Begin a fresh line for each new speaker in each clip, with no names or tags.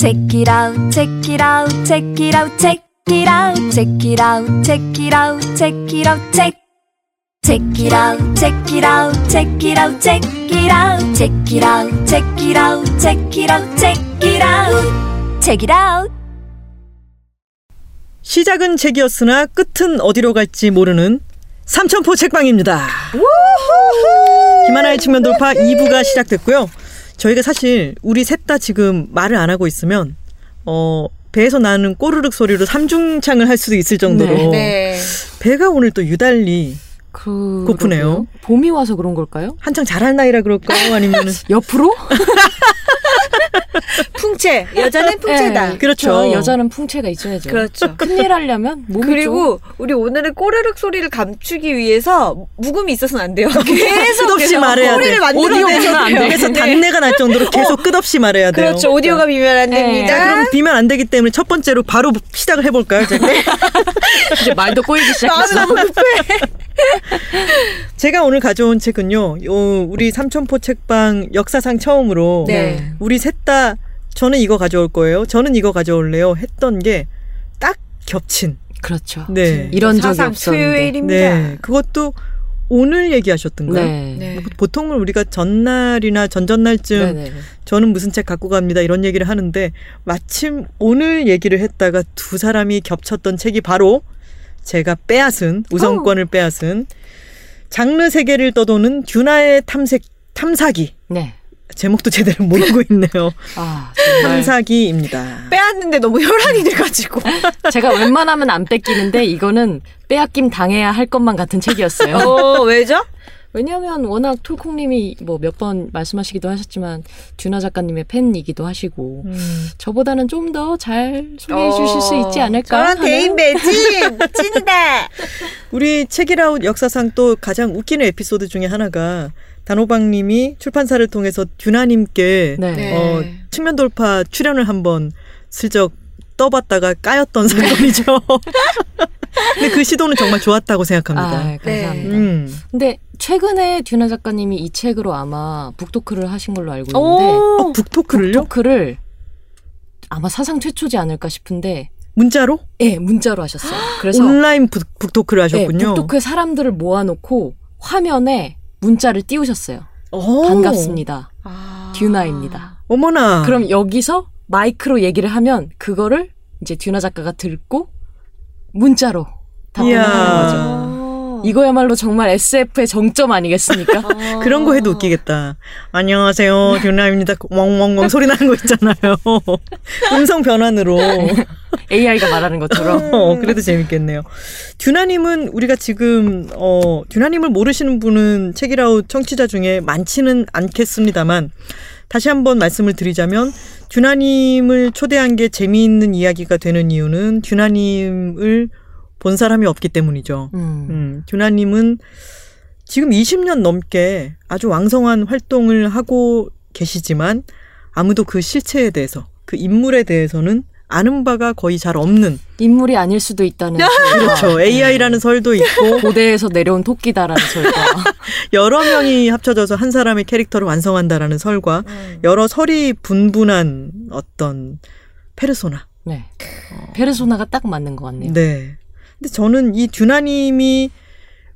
Check it out, check it out, check it out, check it out, check it out, check it out, check it out, check. Check it out, check it out, check it out, check it out, check it out, check it out, check it out, check it out, check it out.
시작은 책이었으나 끝은 어디로 갈지 모르는 삼천포 책방입니다. 김하나의 측면 돌파 2부가 시작됐고요. 저희가 사실 우리 셋 다 지금 말을 안 하고 있으면 어 배에서 나는 꼬르륵 소리로 삼중창을 할 수도 있을 정도로
네.
배가 오늘 또 유달리
그
고프네요.
봄이 와서 그런 걸까요?
한창 잘할 나이라 그럴까요? 아니면은
옆으로?
풍채. 여자는 풍채다.
네,
그렇죠.
여자는 풍채가 있어야죠.
그렇죠.
큰일 하려면 몸이
그리고 우리 오늘은 꼬르륵 소리를 감추기 위해서 묵음이 있어서는 안 돼요. 계속
끝없이 말해야 돼.
오디오는 안
돼요.
돼.
그래서 단내가 날 정도로 계속 끝없이 말해야 돼요.
그렇죠. 오디오가 비면 안
네.
됩니다.
자, 그럼 비면 안 되기 때문에 첫 번째로 바로 시작을 해볼까요?
좀 이제 말도 꼬이기 시작했어.
너무 급해.
제가 오늘 가져온 책은요. 요 우리 삼천포 책방 역사상 처음으로
네.
우리 셋 다 저는 이거 가져올 거예요. 저는 이거 가져올래요. 했던 게 딱 겹친.
그렇죠.
네.
이런 적이
사상
없었는데.
토요일입니다.
네. 그것도 오늘 얘기하셨던가요?
네.
네.
보통은 우리가 전날이나 전전날쯤
네네.
저는 무슨 책 갖고 갑니다 이런 얘기를 하는데 마침 오늘 얘기를 했다가 두 사람이 겹쳤던 책이 바로 제가 빼앗은 우선권을 빼앗은 장르 세계를 떠도는 듀나의 탐색 탐사기
네.
제목도 제대로 모르고 있네요.
아.
탐사기입니다.
빼앗는데 너무 혈안이 돼가지고.
제가 웬만하면 안 뺏기는데 이거는 빼앗김 당해야 할 것만 같은 책이었어요.
어, 왜죠?
왜냐하면 워낙 톨콩님이 뭐 몇 번 말씀하시기도 하셨지만 듀나 작가님의 팬이기도 하시고
음,
저보다는 좀 더 잘 소개해 주실 수 있지 않을까
어, 저런
하는
대인 배진 찐이다.
우리 책이라웃 역사상 또 가장 웃기는 에피소드 중에 하나가 단호박님이 출판사를 통해서 듀나님께
네.
네.
어, 측면 돌파 출연을 한번 슬쩍 떠봤다가 까였던 사건이죠. 근데 그 시도는 정말 좋았다고 생각합니다.
아, 감사합니다.
음.
근데 최근에 듀나 작가님이 이 책으로 아마 북토크를 하신 걸로 알고 있는데
오.
어, 북토크를요?
북토크를 아마 사상 최초지 않을까 싶은데
문자로?
예, 문자로 하셨어요. 그래서
온라인 북, 북토크를
예,
하셨군요.
북토크에 사람들을 모아놓고 화면에 문자를 띄우셨어요.
오.
반갑습니다.
아.
듀나입니다.
어머나.
그럼 여기서 마이크로 얘기를 하면 그거를 이제 듀나 작가가 듣고 문자로
이야.
하는 거죠.
어.
이거야말로 정말 SF의 정점 아니겠습니까?
그런 거 해도 웃기겠다. 안녕하세요, 듀나입니다. 멍멍멍 소리 나는 거 있잖아요. 음성 변환으로.
AI가 말하는 것처럼.
어, 그래도 재밌겠네요. 듀나님은 우리가 지금 어 듀나님을 모르시는 분은 책이라웃 청취자 중에 많지는 않겠습니다만 다시 한번 말씀을 드리자면 듀나님을 초대한 게 재미있는 이야기가 되는 이유는 듀나님을 본 사람이 없기 때문이죠.
음.
음, 듀나님은 지금 20년 넘게 아주 왕성한 활동을 하고 계시지만 아무도 그 실체에 대해서 그 인물에 대해서는 아는 바가 거의 잘 없는
인물이 아닐 수도 있다는
그렇죠. AI라는 설도 있고
고대에서 내려온 토끼다라는 설과
여러 명이 합쳐져서 한 사람의 캐릭터를 완성한다라는 설과 여러 설이 분분한 어떤 페르소나.
네. 페르소나가 딱 맞는 것 같네요.
네. 근데 저는 이 듀나님이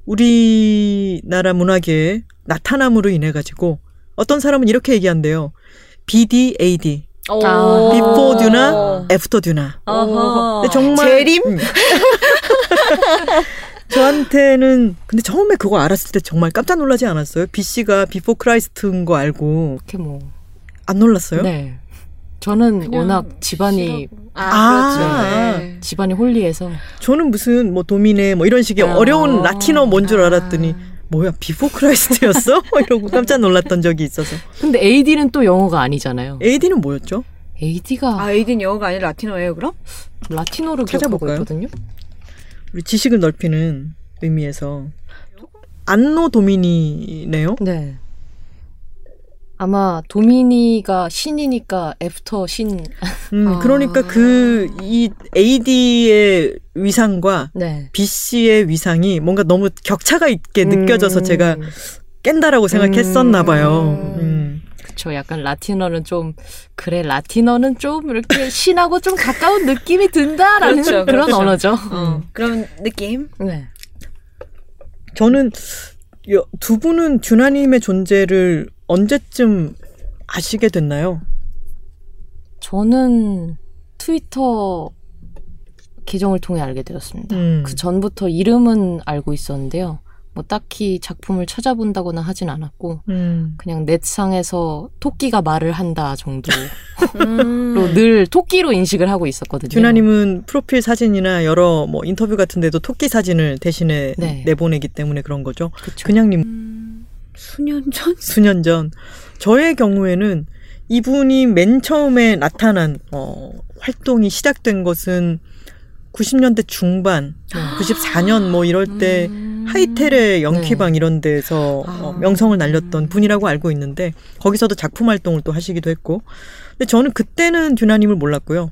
우리나라 문학에 나타남으로 인해 가지고 어떤 사람은 이렇게 얘기한대요. BD, AD.
아.
before 듀나, after 듀나. 정말
재림?
음. 저한테는 근데 처음에 그거 알았을 때 정말 깜짝 놀라지 않았어요? B 씨가 비포 크라이스트인 거 알고
이렇게 뭐.
안 놀랐어요?
네. 저는 워낙 집안이
아,
아.
그렇죠. 네.
집안이 holy해서
저는 무슨 뭐 Domine 뭐 이런 식의
아.
어려운 라틴어 뭔줄
아.
알았더니 뭐야 Before Christ였어? 이러고 깜짝 놀랐던 적이 있어서
근데 AD는 또 영어가 아니잖아요.
AD는 뭐였죠?
AD가
아, AD는 영어가 아니라 라틴어예요, 그럼?
라틴어로
찾아볼까요?
있거든요.
우리 지식을 넓히는 의미에서 Anno Domini네요.
네. 아마 Domini가 신이니까 after 신.
음,
아.
그러니까 그 이 AD의 위상과
네.
BC의 위상이 뭔가 너무 격차가 있게 느껴져서
음.
제가 깬다라고 생각했었나 봐요. 음.
그쵸. 약간 라틴어는 좀 그래 라틴어는 좀 이렇게 신하고 좀 가까운 느낌이 든다라는
그렇죠,
그런
그렇죠.
언어죠.
어, 그런 느낌.
네.
저는 여- 두 분은 듀나님의 존재를 언제쯤 아시게 됐나요?
저는 트위터 계정을 통해 알게 되었습니다.
음.
그 전부터 이름은 알고 있었는데요. 뭐 딱히 작품을 찾아본다거나 하진 않았고
음.
그냥 넷상에서 토끼가 말을 한다 정도로
음.
늘 토끼로 인식을 하고 있었거든요.
듀나님은 프로필 사진이나 여러 뭐 인터뷰 같은데도 토끼 사진을 대신에
네.
내보내기 때문에 그런 거죠.
그쵸.
그냥님
음, 수년 전?
수년 전 저의 경우에는 이분이 맨 처음에 나타난 어, 활동이 시작된 것은 90년대 중반, 94년 뭐 이럴 때
음.
하이텔의 연키방 이런 데서 어,
아.
명성을 날렸던 분이라고 알고 있는데 거기서도 작품 활동을 또 하시기도 했고 근데 저는 그때는 듀나님을 몰랐고요.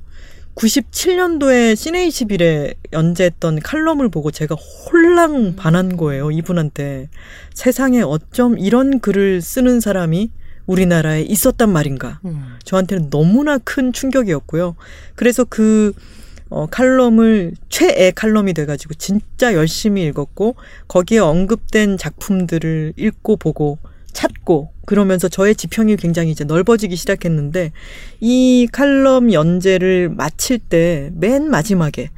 97년도에 시네이시빌에 연재했던 칼럼을 보고 제가 홀랑 반한 거예요. 이분한테 세상에 어쩜 이런 글을 쓰는 사람이 우리나라에 있었단 말인가.
음.
저한테는 너무나 큰 충격이었고요. 그래서 그 어, 칼럼을 최애 칼럼이 돼가지고 진짜 열심히 읽었고 거기에 언급된 작품들을 읽고 보고 찾고 그러면서 저의 지평이 굉장히 이제 넓어지기 시작했는데 이 칼럼 연재를 마칠 때 맨 마지막에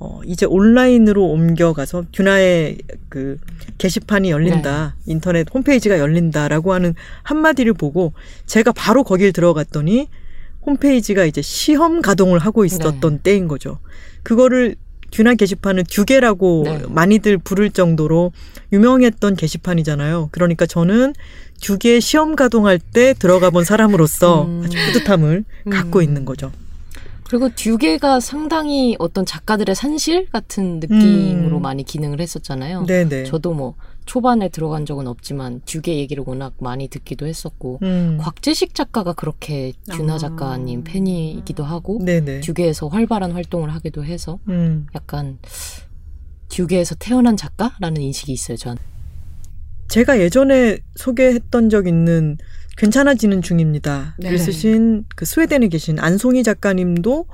어, 이제 온라인으로 옮겨가서 듀나의 그 게시판이 열린다. 인터넷 홈페이지가 열린다라고 하는 한마디를 보고 제가 바로 거길 들어갔더니 홈페이지가 이제 시험 가동을 하고 있었던 때인 거죠. 그거를 듀나 게시판은 듀게라고
네.
많이들 부를 정도로 유명했던 게시판이잖아요. 그러니까 저는 듀게 시험 가동할 때 들어가 본 사람으로서
음.
아주 뿌듯함을
음.
갖고 있는 거죠.
그리고 듀게가 상당히 어떤 작가들의 산실 같은 느낌으로
음.
많이 기능을 했었잖아요.
네네.
저도 뭐 초반에 들어간 적은 없지만 듀게 얘기를 워낙 많이 듣기도 했었고
음.
곽재식 작가가 그렇게 듀나
아.
작가님 팬이기도 하고
네네.
듀게에서 활발한 활동을 하기도 해서
음.
약간 듀게에서 태어난 작가라는 인식이 있어요. 전.
제가 예전에 소개했던 적 있는 괜찮아지는 중입니다.
네.
글 쓰신 그 스웨덴에 계신 안송이 작가님도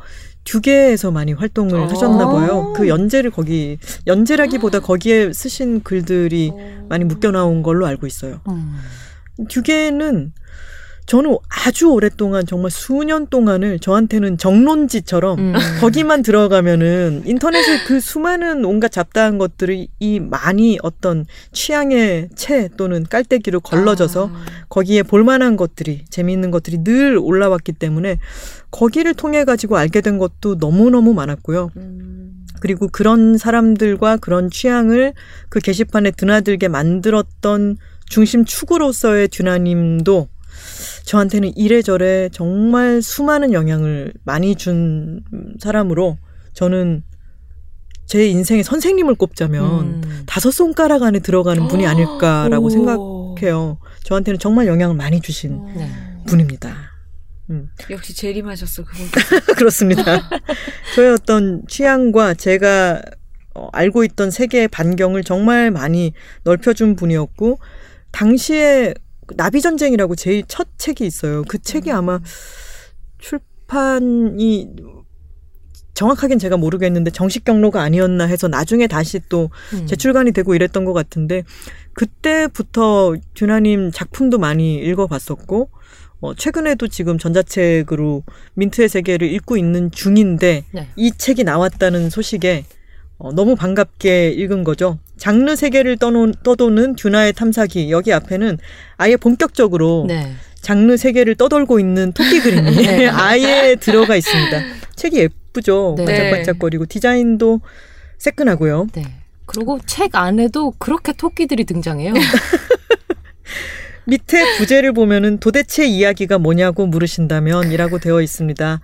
듀게에서 많이 활동을
어.
하셨나 봐요. 그 연재를 거기 연재라기보다 거기에 쓰신 글들이 많이 묶여 나온 걸로 알고 있어요. 듀게는 저는 아주 오랫동안 정말 수년 동안을 저한테는 정론지처럼
음.
거기만 들어가면은 인터넷에 그 수많은 온갖 잡다한 것들이 이 많이 어떤 취향의 채 또는 깔때기로 걸러져서
아.
거기에 볼만한 것들이 재미있는 것들이 늘 올라왔기 때문에 거기를 통해 가지고 알게 된 것도 너무 너무 많았고요.
음.
그리고 그런 사람들과 그런 취향을 그 게시판에 드나들게 만들었던 중심 축으로서의 듀나님도 저한테는 이래저래 정말 수많은 영향을 많이 준 사람으로 저는 제 인생의 선생님을 꼽자면
음.
다섯 손가락 안에 들어가는 분이 아닐까라고
오.
생각해요. 저한테는 정말 영향을 많이 주신
네.
분입니다. 음.
역시 재림하셨어 그분.
그렇습니다. 저의 어떤 취향과 제가 어, 알고 있던 세계의 반경을 정말 많이 넓혀준 분이었고 당시에 나비 전쟁이라고 제일 첫 책이 있어요. 그 책이 아마 출판이 정확하게는 제가 모르겠는데 정식 경로가 아니었나 해서 나중에 다시 또
음.
재출간이 되고 이랬던 것 같은데 그때부터 듀나님 작품도 많이 읽어봤었고 어, 최근에도 지금 전자책으로 민트의 세계를 읽고 있는 중인데
네.
이 책이 나왔다는 소식에 어, 너무 반갑게 읽은 거죠. 장르 세계를 떠노, 떠도는 듀나의 탐사기 여기 앞에는 아예 본격적으로
네.
장르 세계를 떠돌고 있는 토끼 그림이
네.
아예 들어가 있습니다. 책이 예쁘죠.
네.
반짝반짝거리고 디자인도 새끈하고요.
네. 그리고 책 안에도 그렇게 토끼들이 등장해요.
밑에 부제를 보면은 도대체 이야기가 뭐냐고 물으신다면이라고 되어 있습니다.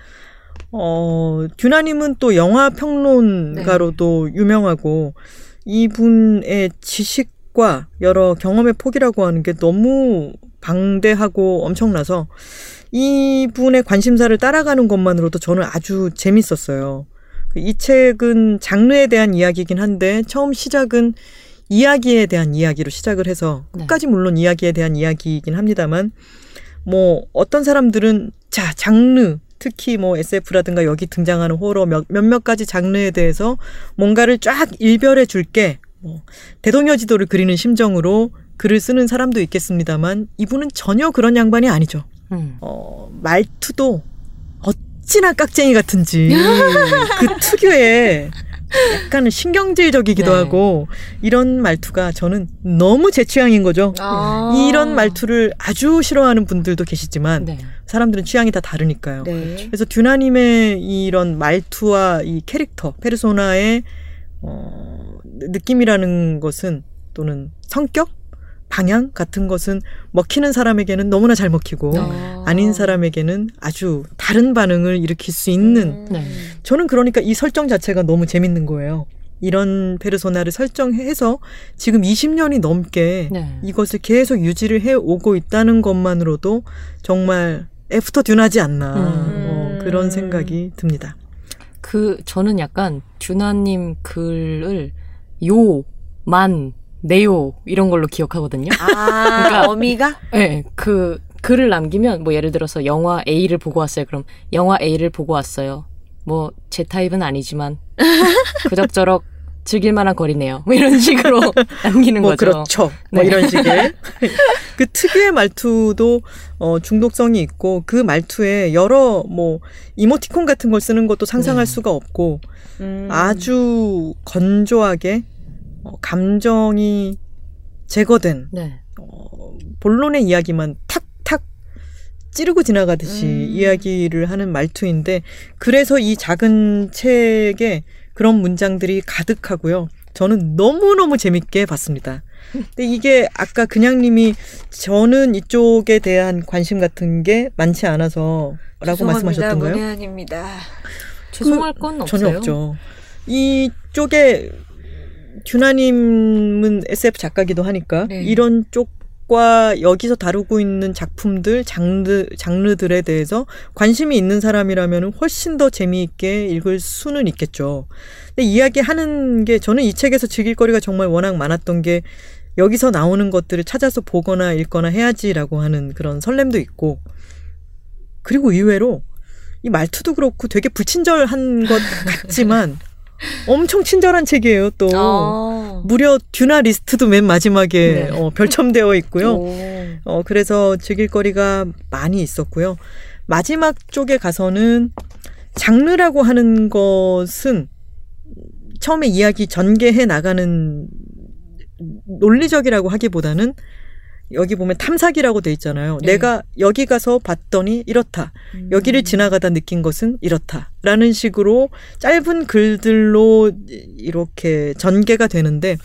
어, 듀나님은 또 영화 평론가로도 유명하고 이분의 지식과 여러 경험의 폭이라고 하는 게 너무 방대하고 엄청나서 이분의 관심사를 따라가는 것만으로도 저는 아주 재밌었어요. 이 책은 장르에 대한 이야기이긴 한데 처음 시작은 이야기에 대한 이야기로 시작을 해서
네.
끝까지 물론 이야기에 대한 이야기이긴 합니다만 뭐 어떤 사람들은 자 장르 특히 뭐 SF라든가 여기 등장하는 호러 몇, 몇몇 가지 장르에 대해서 뭔가를 쫙 일별해 줄게 뭐 대동여지도를 그리는 심정으로 글을 쓰는 사람도 있겠습니다만 이분은 전혀 그런 양반이 아니죠.
음.
어, 말투도 어찌나 깍쟁이 같은지 그 특유의 약간은 신경질적이기도
네.
하고 이런 말투가 저는 너무 제 취향인 거죠.
아.
이런 말투를 아주 싫어하는 분들도 계시지만
네.
사람들은 취향이 다 다르니까요.
네.
그래서 듀나님의 이런 말투와 이 캐릭터, 페르소나의 어, 느낌이라는 것은 또는 성격, 방향 같은 것은 먹히는 사람에게는 너무나 잘 먹히고
아.
아닌 사람에게는 아주 다른 반응을 일으킬 수 있는
네.
저는 그러니까 이 설정 자체가 너무 재밌는 거예요. 이런 페르소나를 설정해서 지금 20년이 넘게
네.
이것을 계속 유지를 해 오고 있다는 것만으로도 정말 after 듀나지 않나
음.
어, 그런 생각이 듭니다.
그 저는 약간 듀나님 글을 요, 만, 네요 이런 걸로 기억하거든요.
아,
그러니까-
어미가?
네, 그 글을 남기면 뭐 예를 들어서 영화 A를 보고 왔어요. 그럼 영화 A를 보고 왔어요. 뭐 제 타입은 아니지만 그럭저럭 즐길 만한 거리네요. 뭐 이런 식으로 남기는
뭐
거죠.
그렇죠. 뭐
네.
이런 식의 그 특유의 말투도 어, 중독성이 있고 그 말투에 여러 뭐 이모티콘 같은 걸 쓰는 것도 상상할
네.
수가 없고
음.
아주 건조하게 어, 감정이 제거된
네.
어, 본론의 이야기만 탁탁 찌르고 지나가듯이
음.
이야기를 하는 말투인데 그래서 이 작은 책에 그런 문장들이 가득하고요. 저는 너무너무 재밌게 봤습니다. 근데 이게 아까 그냥님이 저는 이쪽에 대한 관심 같은 게 많지 않아서 라고 말씀하셨던가요?
문혜연입니다.
죄송할 건 없어요.
전혀 없죠. 이쪽에 듀나님은 SF 작가기도 하니까
네.
이런 쪽 과 여기서 다루고 있는 작품들, 장르, 장르들에 대해서 관심이 있는 사람이라면 훨씬 더 재미있게 읽을 수는 있겠죠. 근데 이야기하는 게 저는 이 책에서 즐길 거리가 정말 워낙 많았던 게 여기서 나오는 것들을 찾아서 보거나 읽거나 해야지라고 하는 그런 설렘도 있고 그리고 의외로 이 말투도 그렇고 되게 불친절한 것 같지만 엄청 친절한 책이에요 또
아.
무려 듀나 리스트도 맨 마지막에
네.
어, 별첨되어 있고요
오.
어, 그래서 즐길 거리가 많이 있었고요 마지막 쪽에 가서는 장르라고 하는 것은 처음에 이야기 전개해 나가는 논리적이라고 하기보다는 여기 보면 탐사기라고 돼 있잖아요.
네.
내가 여기 가서 봤더니 이렇다. 여기를 지나가다 느낀 것은 이렇다. 라는 식으로 짧은 글들로 이렇게 전개가 되는데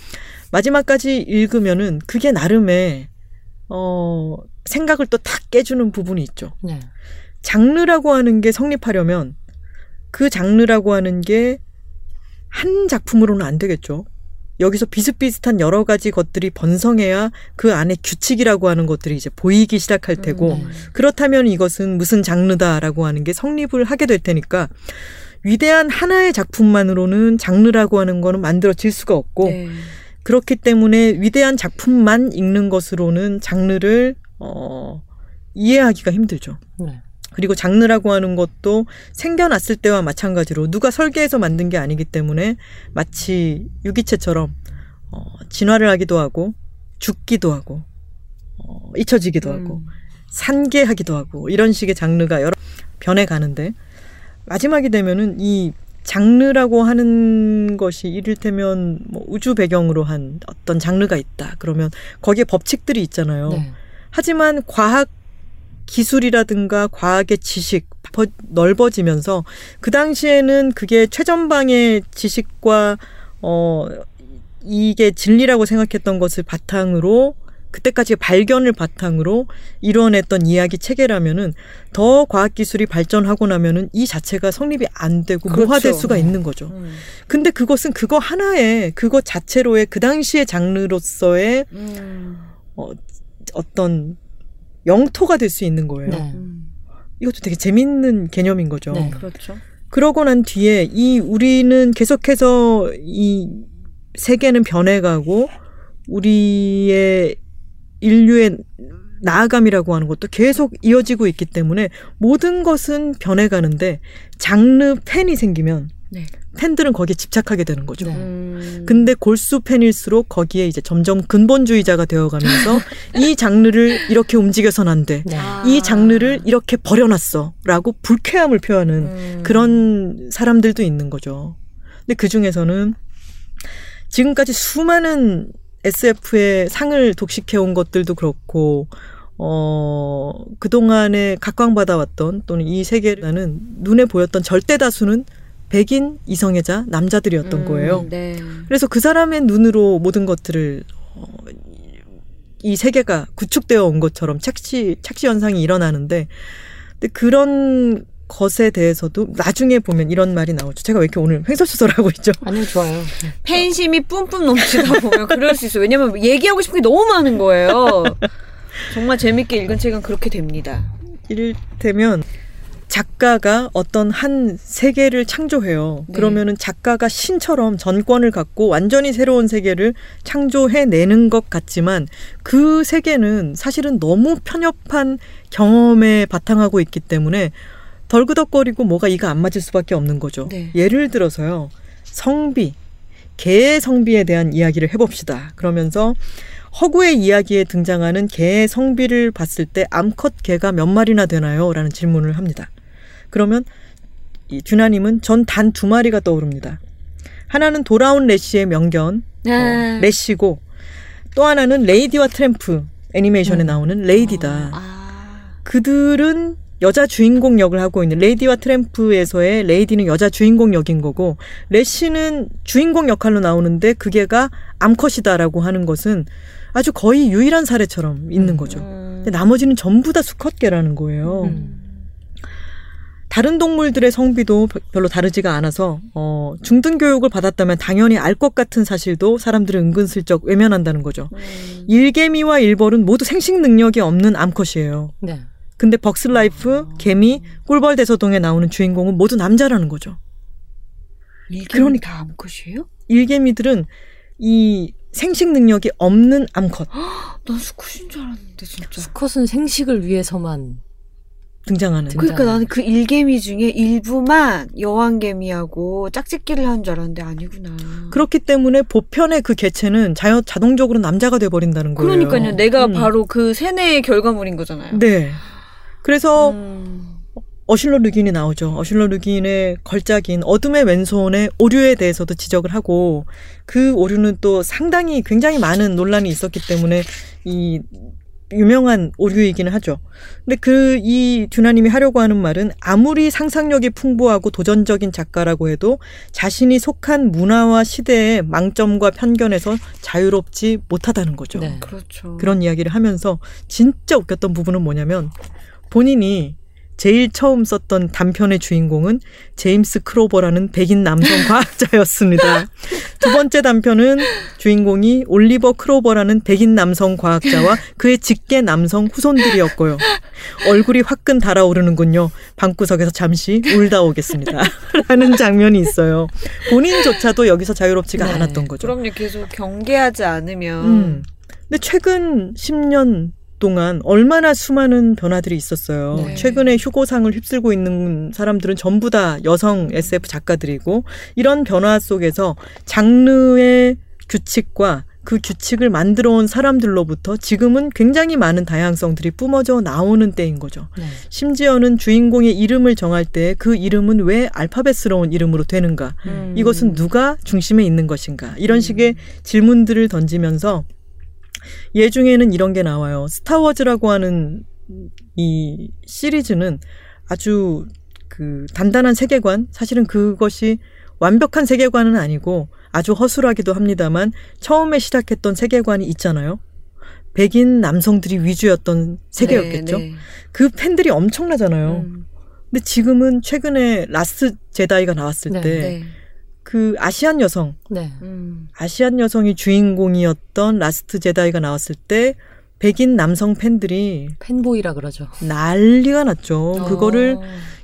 마지막까지 읽으면은 그게 나름의 어 생각을 또 탁 깨주는 부분이 있죠.
네.
장르라고 하는 게 성립하려면 그 장르라고 하는 게 한 작품으로는 안 되겠죠. 여기서 비슷비슷한 여러 가지 것들이 번성해야 그 안에 규칙이라고 하는 것들이 이제 보이기 시작할 테고
네.
그렇다면 이것은 무슨 장르다라고 하는 게 성립을 하게 될 테니까 위대한 하나의 작품만으로는 장르라고 하는 거는 만들어질 수가 없고
네.
그렇기 때문에 위대한 작품만 읽는 것으로는 장르를 어 이해하기가 힘들죠.
네.
그리고 장르라고 하는 것도 생겨났을 때와 마찬가지로 누가 설계해서 만든 게 아니기 때문에 마치 유기체처럼 어, 진화를 하기도 하고 죽기도 하고 어, 잊혀지기도 하고
음.
산계하기도 하고 이런 식의 장르가 여러 변해 가는데 마지막이 되면은 이 장르라고 하는 것이 이를테면 뭐 우주 배경으로 한 어떤 장르가 있다. 그러면 거기에 법칙들이 있잖아요.
네.
하지만 과학 기술이라든가 과학의 지식 버- 넓어지면서 그 당시에는 그게 최전방의 지식과 어 이게 진리라고 생각했던 것을 바탕으로 그때까지 발견을 바탕으로 이뤄냈던 이야기 체계라면은 더 과학 기술이 발전하고 나면은 이 자체가 성립이 안 되고
그렇죠.
모화될 수가 있는 거죠.
음.
근데 그것은 그거 하나에 그거 자체로의 그 당시의 장르로서의
음.
어, 어떤 영토가 될 수 있는 거예요.
네.
음.
이것도 되게 재밌는 개념인 거죠.
네.
그렇죠.
그러고 난 뒤에 이 우리는 계속해서 이 세계는 변해가고 우리의 인류의 나아감이라고 하는 것도 계속 이어지고 있기 때문에 모든 것은 변해가는데 장르 팬이 생기면
네.
팬들은 거기에 집착하게 되는 거죠.
네.
음.
근데 골수 팬일수록 거기에 이제 점점 근본주의자가 되어가면서 이 장르를 이렇게 움직여선 안 돼.
네.
아.
이 장르를 이렇게 버려놨어.라고 불쾌함을 표하는
음.
그런 사람들도 있는 거죠. 근데 그 중에서는 지금까지 수많은 SF의 상을 독식해온 것들도 그렇고, 어, 그동안에 각광받아왔던 또는 이 세계라는 눈에 보였던 절대 다수는 백인 이성애자 남자들이었던
음,
거예요.
네.
그래서 그 사람의 눈으로 모든 것들을 어, 이 세계가 구축되어 온 것처럼 착시 착시 현상이 일어나는데 근데 그런 것에 대해서도 나중에 보면 이런 말이 나오죠. 제가 왜 이렇게 오늘 횡설수설하고 있죠?
아니요, 좋아요.
팬심이 뿜뿜 넘치다 보면 그럴 수 있어요. 왜냐면 얘기하고 싶은 게 너무 많은 거예요. 정말 재밌게 읽은 책은 그렇게 됩니다.
이를테면 작가가 어떤 한 세계를 창조해요.
네.
그러면은 작가가 신처럼 전권을 갖고 완전히 새로운 세계를 창조해내는 것 같지만 그 세계는 사실은 너무 편협한 경험에 바탕하고 있기 때문에 덜그덕거리고 뭐가 이가 안 맞을 수밖에 없는 거죠.
네.
예를 들어서요. 성비, 개의 성비에 대한 이야기를 해봅시다. 그러면서 허구의 이야기에 등장하는 개의 성비를 봤을 때 암컷 개가 몇 마리나 되나요? 라는 질문을 합니다. 그러면 이 듀나님은 전 단 두 마리가 떠오릅니다. 하나는 돌아온 레시의 명견 어,
아.
레시고 또 하나는 레이디와 트램프 애니메이션에
음.
나오는 레이디다.
아.
그들은 여자 주인공 역을 하고 있는 레이디와 트램프에서의 레이디는 여자 주인공 역인 거고 레시는 주인공 역할로 나오는데 그게가 암컷이다라고 하는 것은 아주 거의 유일한 사례처럼 있는 거죠.
음.
근데 나머지는 전부 다 수컷개라는 거예요.
음.
다른 동물들의 성비도 별- 별로 다르지가 않아서 어, 중등 교육을 받았다면 당연히 알 것 같은 사실도 사람들은 은근슬쩍 외면한다는 거죠.
음.
일개미와 일벌은 모두 생식 능력이 없는 암컷이에요.
네.
근데 벅스라이프, 개미, 꿀벌 대서동에 나오는 주인공은 모두 남자라는 거죠.
그러니까
그러니까.
다 암컷이에요?
일개미들은 이 생식 능력이 없는 암컷
난 수컷인 줄 알았는데 진짜.
수컷은 생식을 위해서만
등장하는.
등-
그러니까
등장.
나는 그 일개미 중에 일부만 여왕개미하고 짝짓기를 하는 줄 알았는데 아니구나.
그렇기 때문에 보편의 그 개체는 자연 자동적으로 남자가 돼 버린다는 거예요.
그러니까요. 내가
음.
바로 그 세뇌의 결과물인 거잖아요.
네. 그래서
음.
어슐러 르긴이 나오죠. 어슐러 르긴의 걸작인 어둠의 왼손의 오류에 대해서도 지적을 하고 그 오류는 또 상당히 굉장히 많은 논란이 있었기 때문에 이 유명한 오류이기는 하죠. 근데 그 이 듀나님이 하려고 하는 말은 아무리 상상력이 풍부하고 도전적인 작가라고 해도 자신이 속한 문화와 시대의 망점과 편견에서 자유롭지 못하다는 거죠.
네.
그렇죠.
그런 이야기를 하면서 진짜 웃겼던 부분은 뭐냐면 본인이 제일 처음 썼던 단편의 주인공은 제임스 크로버라는 백인 남성 과학자였습니다. 두 번째 단편은 주인공이 올리버 크로버라는 백인 남성 과학자와 그의 직계 남성 후손들이었고요. 얼굴이 화끈 달아오르는군요. 방구석에서 잠시 울다 오겠습니다. 라는 장면이 있어요. 본인조차도 여기서 자유롭지가
네.
않았던 거죠.
그럼요. 계속 경계하지 않으면
음. 근데 최근 10년 동안 얼마나 수많은 변화들이 있었어요.
네.
최근에 휴고상을 휩쓸고 있는 사람들은 전부 다 여성 SF 작가들이고 이런 변화 속에서 장르의 규칙과 그 규칙을 만들어 온 사람들로부터 지금은 굉장히 많은 다양성들이 뿜어져 나오는 때인 거죠.
네.
심지어는 주인공의 이름을 정할 때 그 이름은 왜 알파벳스러운 이름으로 되는가?
음.
이것은 누가 중심에 있는 것인가? 이런 식의 질문들을 던지면서 예 중에는 이런 게 나와요. 스타워즈라고 하는 이 시리즈는 아주 그 단단한 세계관, 사실은 그것이 완벽한 세계관은 아니고 아주 허술하기도 합니다만 처음에 시작했던 세계관이 있잖아요. 백인 남성들이 위주였던 세계였겠죠.
네, 네.
그 팬들이 엄청나잖아요.
음.
근데 지금은 최근에 라스트 제다이가 나왔을
네.
때
네.
그 Asian 여성,
네.
음.
Asian 여성이 주인공이었던 라스트 제다이가 나왔을 때 백인 남성 팬들이
fanboy라 그러죠.
난리가 났죠.
어.
그거를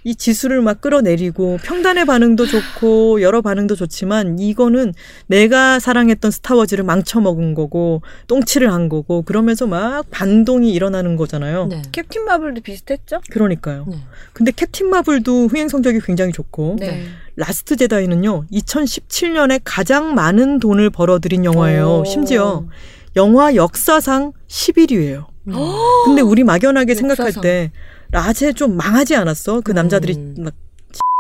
이 지수를 막 끌어내리고 평단의 반응도 좋고 여러 반응도 좋지만 이거는 내가 사랑했던 스타워즈를 망쳐먹은 거고 똥칠을 한 거고 그러면서 막 반동이 일어나는 거잖아요.
네.
캡틴 마블도 비슷했죠?
그러니까요.
네.
근데 캡틴 마블도 흥행 성적이 굉장히 좋고
네.
라스트 제다이는요 2017년에 가장 많은 돈을 벌어들인 영화예요.
오.
심지어 영화 역사상 11위예요.
음.
근데 우리 막연하게 생각할. 때 라제 좀 망하지 않았어? 그 남자들이
음.
막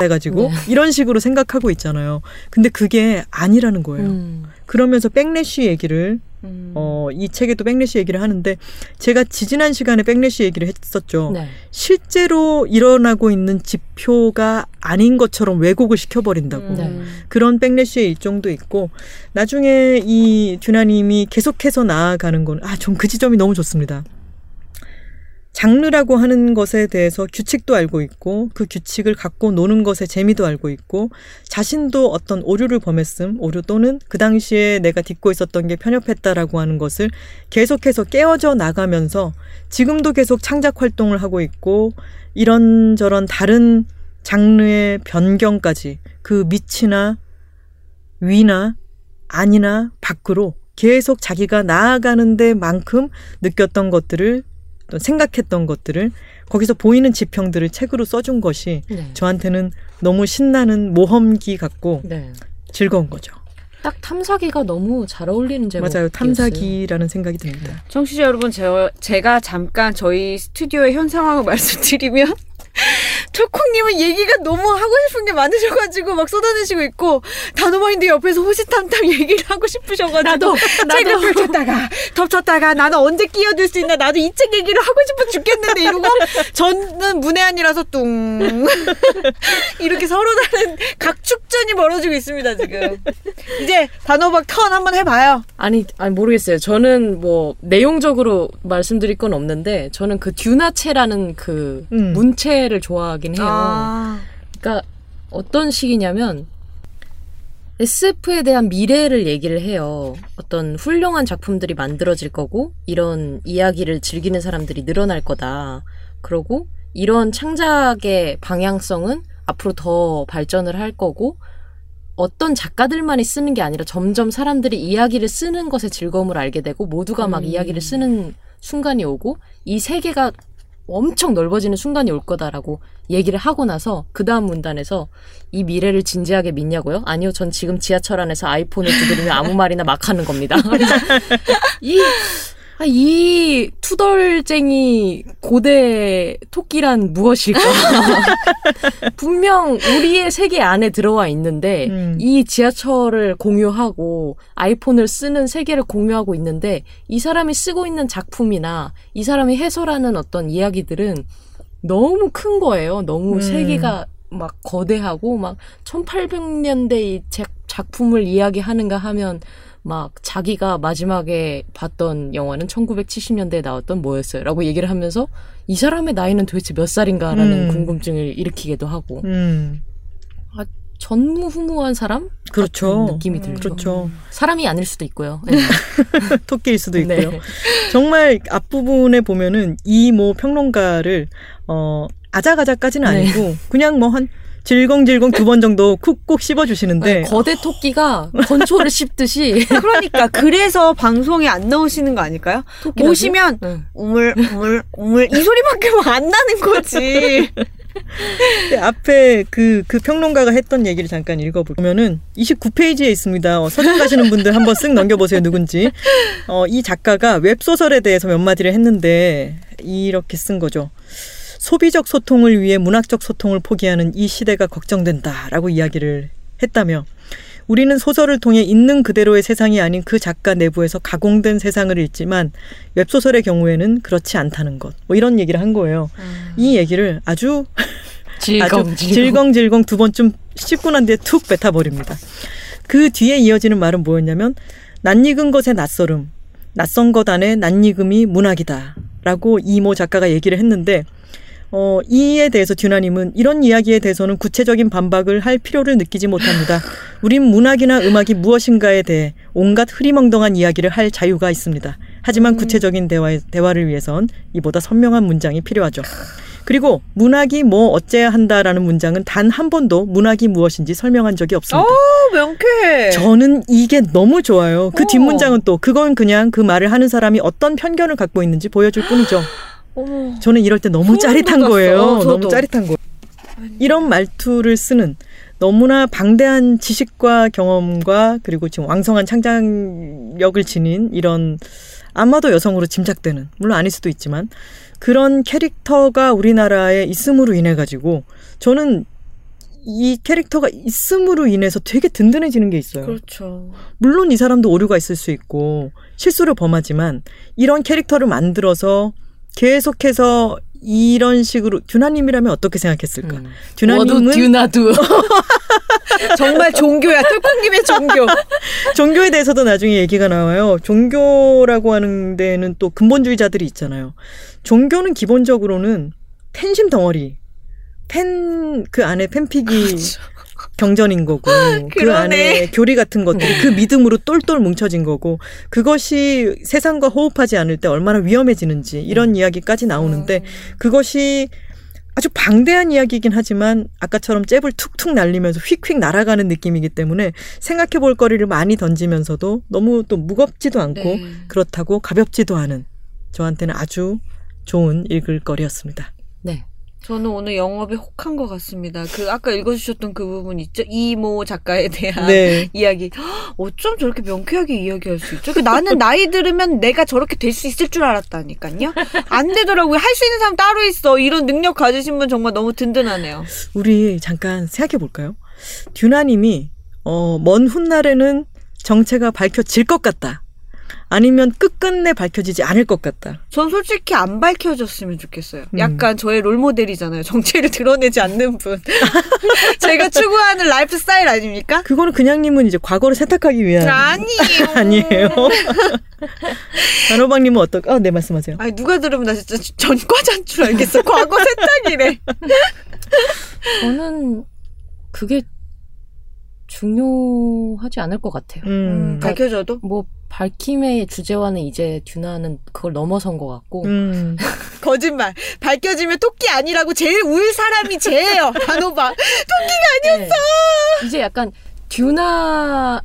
해가지고
네.
이런 식으로 생각하고 있잖아요. 근데 그게 아니라는 거예요.
음.
그러면서 backlash 얘기를
음.
어, 이 책에도 backlash 얘기를 하는데 제가 지지난 시간에 백래쉬 얘기를 했었죠.
네.
실제로 일어나고 있는 지표가 아닌 것처럼 왜곡을 시켜버린다고.
네.
그런 백래쉬의 일종도 있고 나중에 이 듀나님이 계속해서 나아가는 건 아 전 그 지점이 너무 좋습니다. 장르라고 하는 것에 대해서 규칙도 알고 있고 그 규칙을 갖고 노는 것에 재미도 알고 있고 자신도 어떤 오류를 범했음 오류 또는 그 당시에 내가 딛고 있었던 게 편협했다라고 하는 것을 계속해서 깨어져 나가면서 지금도 계속 창작 활동을 하고 있고 이런저런 다른 장르의 변경까지 그 밑이나 위나 아니나 밖으로 계속 자기가 나아가는 데만큼 느꼈던 것들을 또 생각했던 것들을 거기서 보이는 지평들을 책으로 써준 것이
네.
저한테는 너무 신나는 모험기 같고
네.
즐거운 거죠.
딱 탐사기가 너무 잘 어울리는 제목.
맞아요. 탐사기라는 생각이 듭니다.
청취자 여러분, 저, 제가 잠깐 저희 스튜디오의 현 상황을 말씀드리면 초콩님은 얘기가 너무 하고 싶은 게 많으셔가지고 막 쏟아내시고 있고 단호마인드 옆에서 호시탐탐 얘기를 하고 싶으셔가지고
나도,
책을 펼쳤다가 덮쳤다가 나는 언제 끼어들 수 있나 나도 이 책 얘기를 하고 싶어 죽겠는데 이러고 저는 문외한이라서 뚱 이렇게 서로 다른 각축전이 벌어지고 있습니다 지금 이제 단호박 턴 한번 해봐요
아니, 아니 모르겠어요. 저는 뭐 내용적으로 말씀드릴 건 없는데 저는 그 듀나체라는 그
음.
문체 를 좋아하긴 해요.
아.
그러니까 어떤 식이냐면 SF에 대한 미래를 얘기를 해요. 어떤 훌륭한 작품들이 만들어질 거고 이런 이야기를 즐기는 사람들이 늘어날 거다. 그러고 이런 창작의 방향성은 앞으로 더 발전을 할 거고 어떤 작가들만이 쓰는 게 아니라 점점 사람들이 이야기를 쓰는 것의 즐거움을 알게 되고 모두가 막
음.
이야기를 쓰는 순간이 오고 이 세계가 엄청 넓어지는 순간이 올 거다라고 얘기를 하고 나서 그 다음 문단에서 이 미래를 진지하게 믿냐고요? 아니요, 전 지금 지하철 안에서 아이폰을 두드리며 아무 말이나 막 하는 겁니다. 그래서 이, 아, 이 투덜쟁이 고대 토끼란 무엇일까? 분명 우리의 세계 안에 들어와 있는데
음.
이 지하철을 공유하고 아이폰을 쓰는 세계를 공유하고 있는데 이 사람이 쓰고 있는 작품이나 이 사람이 해설하는 어떤 이야기들은 너무 큰 거예요. 너무
음.
세계가 막 거대하고 막 1800년대의 작품을 이야기하는가 하면 막 자기가 마지막에 봤던 영화는 1970년대에 나왔던 뭐였어요? 라고 얘기를 하면서 이 사람의 나이는 도대체 몇 살인가라는
음.
궁금증을 일으키기도 하고
음,
전무후무한 사람?
그렇죠.
느낌이 들죠.
그렇죠.
사람이 아닐 수도 있고요. 네.
토끼일 수도 있고요.
네.
정말 앞부분에 보면은 이 뭐 평론가를 어 아작아작까지는
네.
아니고 그냥 뭐 한 질겅질겅 두 번 정도 쿡쿡 씹어주시는데
네, 거대 토끼가 건초를 씹듯이
그러니까 그래서 방송에 안 나오시는 거 아닐까요?
토끼라고요?
오시면
네.
우물 우물 우물 이 소리밖에 안 나는 거지.
근데 앞에 그, 그 평론가가 했던 얘기를 잠깐 읽어보면은 29페이지에 있습니다. 어, 서점 가시는 분들 한번 쓱 넘겨보세요. 누군지. 어, 이 작가가 웹소설에 대해서 몇 마디를 했는데 이렇게 쓴 거죠. 소비적 소통을 위해 문학적 소통을 포기하는 이 시대가 걱정된다라고 이야기를 했다며 우리는 소설을 통해 있는 그대로의 세상이 아닌 그 작가 내부에서 가공된 세상을 읽지만 웹소설의 경우에는 그렇지 않다는 것. 뭐 이런 얘기를 한 거예요. 이 얘기를 아주 아주 질겅질겅 두 번쯤 씹고 난 뒤에 툭 뱉어버립니다. 그 뒤에 이어지는 말은 뭐였냐면 낯익은 것의 낯설음, 낯선 것 안에 낯익음이 문학이다. 라고 이모 작가가 얘기를 했는데 어, 이에 대해서 듀나님은 이런 이야기에 대해서는 구체적인 반박을 할 필요를 느끼지 못합니다. 우린 문학이나 음악이 무엇인가에 대해 온갖 흐리멍덩한 이야기를 할 자유가 있습니다. 하지만
음.
구체적인 대화, 대화를 위해선 이보다 선명한 문장이 필요하죠. 그리고 문학이 뭐 어째야 한다라는 문장은 단 한 번도 문학이 무엇인지 설명한 적이 없습니다.
어, 명쾌해.
저는 이게 너무 좋아요. 그
어.
뒷문장은 또 그건 그냥 그 말을 하는 사람이 어떤 편견을 갖고 있는지 보여줄 뿐이죠.
어머.
저는 이럴 때 너무 짜릿한. 거예요.
어.
너무 짜릿한 거. 이런 말투를 쓰는 너무나 방대한 지식과 경험과 그리고 지금 왕성한 창작력을 지닌 이런 아마도 여성으로 짐작되는 물론 아닐 수도 있지만 그런 캐릭터가 우리나라에 있음으로 인해 가지고 저는 이 캐릭터가 있음으로 인해서 되게 든든해지는 게 있어요.
그렇죠.
물론 이 사람도 오류가 있을 수 있고 실수를 범하지만 이런 캐릭터를 만들어서 계속해서 이런 식으로 듀나님이라면 어떻게 생각했을까?
음.
듀나님은
듀나두.
정말 종교야. 털콩님의 종교.
종교에 대해서도 나중에 얘기가 나와요. 종교라고 하는 데는 또 근본주의자들이 있잖아요. 종교는 기본적으로는 팬심 덩어리, 팬 그 안에 팬픽이 경전인 거고 그
그러네.
안에 교리 같은 것들이 그 믿음으로 똘똘 뭉쳐진 거고 그것이 세상과 호흡하지 않을 때 얼마나 위험해지는지 이런 이야기까지 나오는데 그것이 아주 방대한 이야기이긴 하지만 아까처럼 잽을 툭툭 날리면서 휙휙 날아가는 느낌이기 때문에 생각해 볼 거리를 많이 던지면서도 너무 또 무겁지도 않고
네.
그렇다고 가볍지도 않은 저한테는 아주 좋은 읽을 거리였습니다.
네.
저는 오늘 영업에 혹한 것 같습니다. 그 아까 읽어주셨던 그 부분 있죠? 이모 작가에 대한
네.
이야기. 헉, 어쩜 저렇게 명쾌하게 이야기할 수 있죠? 그 나는 나이 들으면 내가 저렇게 될 수 있을 줄 알았다니까요. 안 되더라고요. 할 수 있는 사람 따로 있어. 이런 능력 가지신 분 정말 너무 든든하네요.
우리 잠깐 생각해 볼까요? 듀나님이 어, 먼 훗날에는 정체가 밝혀질 것 같다. 아니면 끝끝내 밝혀지지 않을 것 같다.
전 솔직히 안 밝혀졌으면 좋겠어요.
음.
약간 저의 롤모델이잖아요. 정체를 드러내지 않는 분. 제가 추구하는 라이프 스타일 아닙니까?
그거는 그냥님은 이제 과거를 세탁하기 위한
아니에요.
아니에요. 단호박님은 어떨? 아, 네 말씀하세요.
아니 누가 들으면 나 진짜 전과자인 줄 알겠어. 과거 세탁이래.
저는 그게 중요하지 않을 것 같아요.
음,
음,
밝혀져도
뭐 밝힘의 주제와는 이제 듀나는 그걸 넘어선 것 같고
음,
거짓말. 밝혀지면 토끼 아니라고 제일 울 사람이 쟤예요. 단호박.
네. 이제 약간 듀나를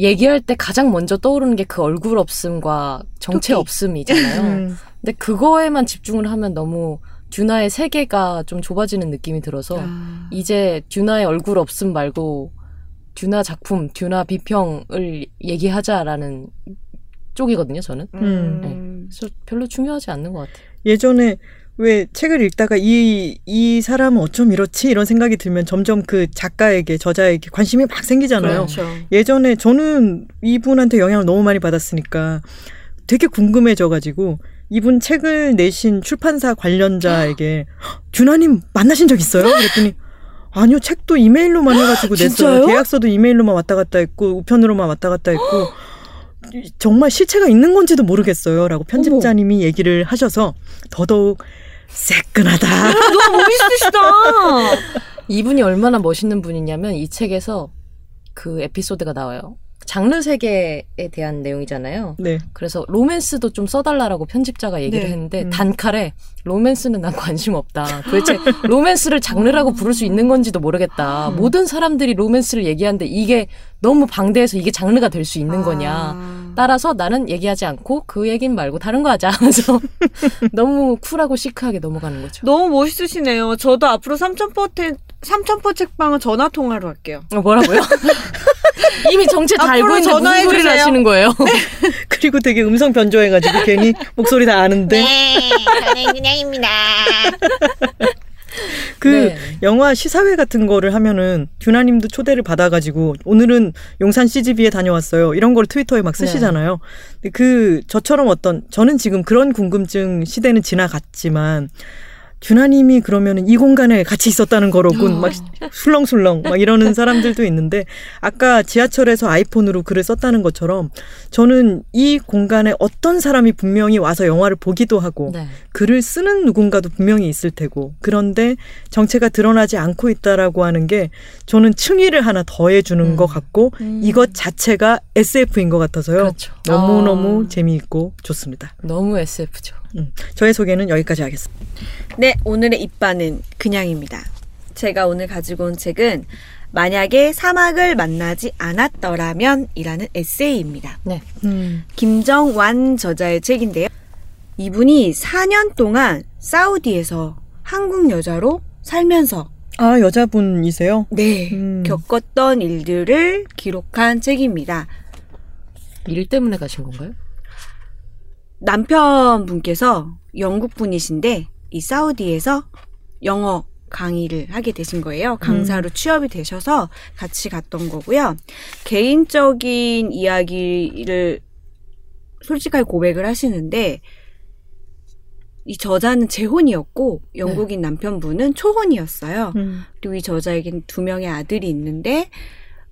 얘기할 때 가장 먼저 떠오르는 게 그 얼굴 없음과 정체
토끼.
없음이잖아요.
음.
근데 그거에만 집중을 하면 너무 듀나의 세계가 좀 좁아지는 느낌이 들어서
아.
이제 듀나의 얼굴 없음 말고 듀나 작품, 듀나 비평을 얘기하자라는 쪽이거든요, 저는.
음.
그래서 별로 중요하지 않는 것 같아요.
예전에 왜 책을 읽다가 이, 이 사람은 어쩜 이렇지? 이런 생각이 들면 점점 그 작가에게, 저자에게 관심이 막 생기잖아요.
그렇죠.
예전에 저는 이분한테 영향을 너무 많이 받았으니까 되게 궁금해져가지고 이분 책을 내신 출판사 관련자에게 "헉, 듀나님 만나신 적 있어요? 그랬더니 아니요 책도 이메일로만 해가지고 냈어요.
진짜요?
계약서도 이메일로만 왔다 갔다 했고 우편으로만 왔다 갔다 했고 이- 정말 실체가 있는 건지도 모르겠어요라고 편집자님이 얘기를 하셔서 더더욱 새끈하다.
너무 멋있으시다.
이분이 얼마나 멋있는 분이냐면 이 책에서 그 에피소드가 나와요. 장르 세계에 대한 내용이잖아요.
네.
그래서 로맨스도 좀 써달라고 편집자가 얘기를
네.
했는데
음.
단칼에 로맨스는 난 관심 없다. 도대체 로맨스를 장르라고 부를 수 있는 건지도 모르겠다.
음.
모든 사람들이 로맨스를 얘기하는데 이게 너무 방대해서 이게 장르가 될 수 있는 거냐.
아.
따라서 나는 얘기하지 않고 그 얘긴 말고 다른 거 하자. 그래서 너무 쿨하고 시크하게 넘어가는 거죠.
너무 멋있으시네요. 저도 앞으로 삼천포 테, 삼천포 책방은 전화 통화로 할게요.
어, 뭐라고요? 이미 정체 다 알고 무슨
전화해
소리를. 하시는 거예요?
그리고 되게 음성 변조해가지고 괜히 목소리 다 아는데
네, 저는 그냥입니다.
그
네.
영화 시사회 같은 거를 하면은 듀나님도 초대를 받아가지고 오늘은 용산 CGV에 다녀왔어요. 이런 걸 트위터에 막 쓰시잖아요. 근데 그 저처럼 어떤 저는 지금 그런 궁금증 시대는 지나갔지만 준하님이 그러면은 이 공간에 같이 있었다는 거로군. 막 술렁술렁 막 이러는 사람들도 있는데 아까 지하철에서 아이폰으로 글을 썼다는 것처럼 저는 이 공간에 어떤 사람이 분명히 와서 영화를 보기도 하고
네.
글을 쓰는 누군가도 분명히 있을 테고 그런데 정체가 드러나지 않고 있다라고 하는 게 저는 층위를 하나 더해 주는
음.
것 같고 이것 자체가 SF인 것 같아서요.
그렇죠.
너무 너무
아.
재미있고 좋습니다.
너무 SF죠.
음. 저의 소개는 여기까지 하겠습니다.
네, 오늘의 입반은 그냥입니다. 제가 오늘 가지고 온 책은 만약에 사막을 만나지 않았더라면 이라는 에세이입니다.
네.
음.
김정완 저자의 책인데요. 이분이 4년 동안 사우디에서 한국 여자로 살면서
아 여자분이세요?
네,
음.
겪었던 일들을 기록한 책입니다.
일 때문에 가신 건가요?
남편분께서 영국 분이신데 이 사우디에서 영어 강의를 하게 되신 거예요. 강사로 취업이 되셔서 같이 갔던 거고요. 개인적인 이야기를 솔직하게 고백을 하시는데 이 저자는 재혼이었고 영국인 남편분은 초혼이었어요.
음.
그리고 이 저자에겐 두 명의 아들이 있는데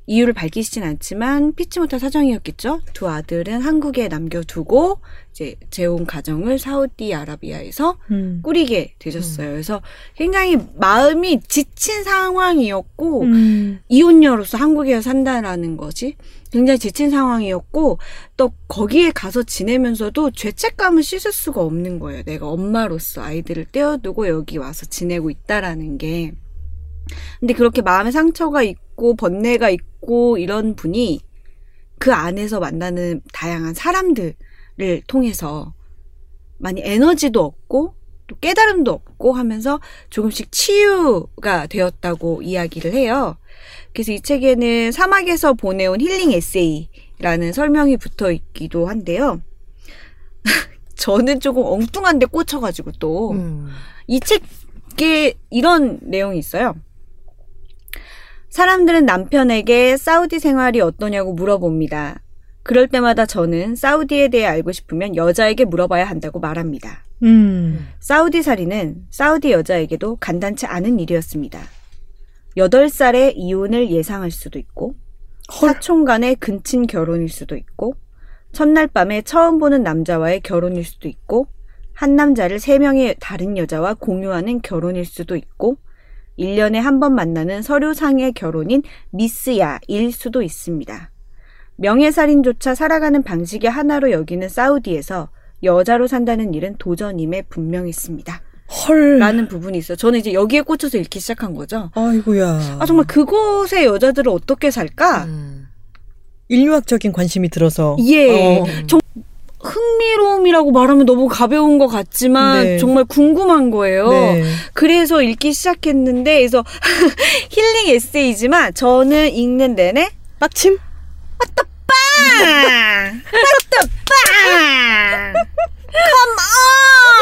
이유를 밝히시진 않지만 피치 못할 사정이었겠죠. 두 아들은 한국에 남겨두고 이제 재혼 가정을 사우디아라비아에서
음.
꾸리게 되셨어요. 그래서 굉장히 마음이 지친 상황이었고
음.
이혼녀로서 한국에 산다라는 것이 굉장히 지친 상황이었고 또 거기에 가서 지내면서도 죄책감을 씻을 수가 없는 거예요. 내가 엄마로서 아이들을 떼어두고 여기 와서 지내고 있다라는 게. 근데 그렇게 마음에 상처가 있고 번뇌가 있고 이런 분이 그 안에서 만나는 다양한 사람들을 통해서 많이 에너지도 얻고 또 깨달음도 얻고 하면서 조금씩 치유가 되었다고 이야기를 해요. 그래서 이 책에는 사막에서 보내온 힐링 에세이라는 설명이 붙어 있기도 한데요. 저는 조금 엉뚱한데 꽂혀가지고 또
음.
이 책에 이런 내용이 있어요. 사람들은 남편에게 사우디 생활이 어떠냐고 물어봅니다. 그럴 때마다 저는 사우디에 대해 알고 싶으면 여자에게 물어봐야 한다고 말합니다.
음.
사우디 살이는 사우디 여자에게도 간단치 않은 일이었습니다. 8살에 이혼을 예상할 수도 있고, 사촌 간의 근친 결혼일 수도 있고, 첫날 밤에 처음 보는 남자와의 결혼일 수도 있고, 한 남자를 세명의 다른 여자와 공유하는 결혼일 수도 있고, 1년에 한 번 만나는 서류상의 결혼인 미스야일 수도 있습니다. 명예살인조차 살아가는 방식의 하나로 여기는 사우디에서 여자로 산다는 일은 도전임에 분명했습니다.
헐.
라는 부분이 있어요. 저는 이제 여기에 꽂혀서 읽기 시작한 거죠.
아이고야.
아, 정말 그곳의 여자들은 어떻게 살까?
음.
인류학적인 관심이 들어서.
예.
어.
정- 흥미로움이라고 말하면 너무 가벼운 것 같지만
네.
정말 궁금한 거예요.
네.
그래서 읽기 시작했는데 그래서 힐링 에세이지만 저는 읽는 내내
빡침?
빵! Come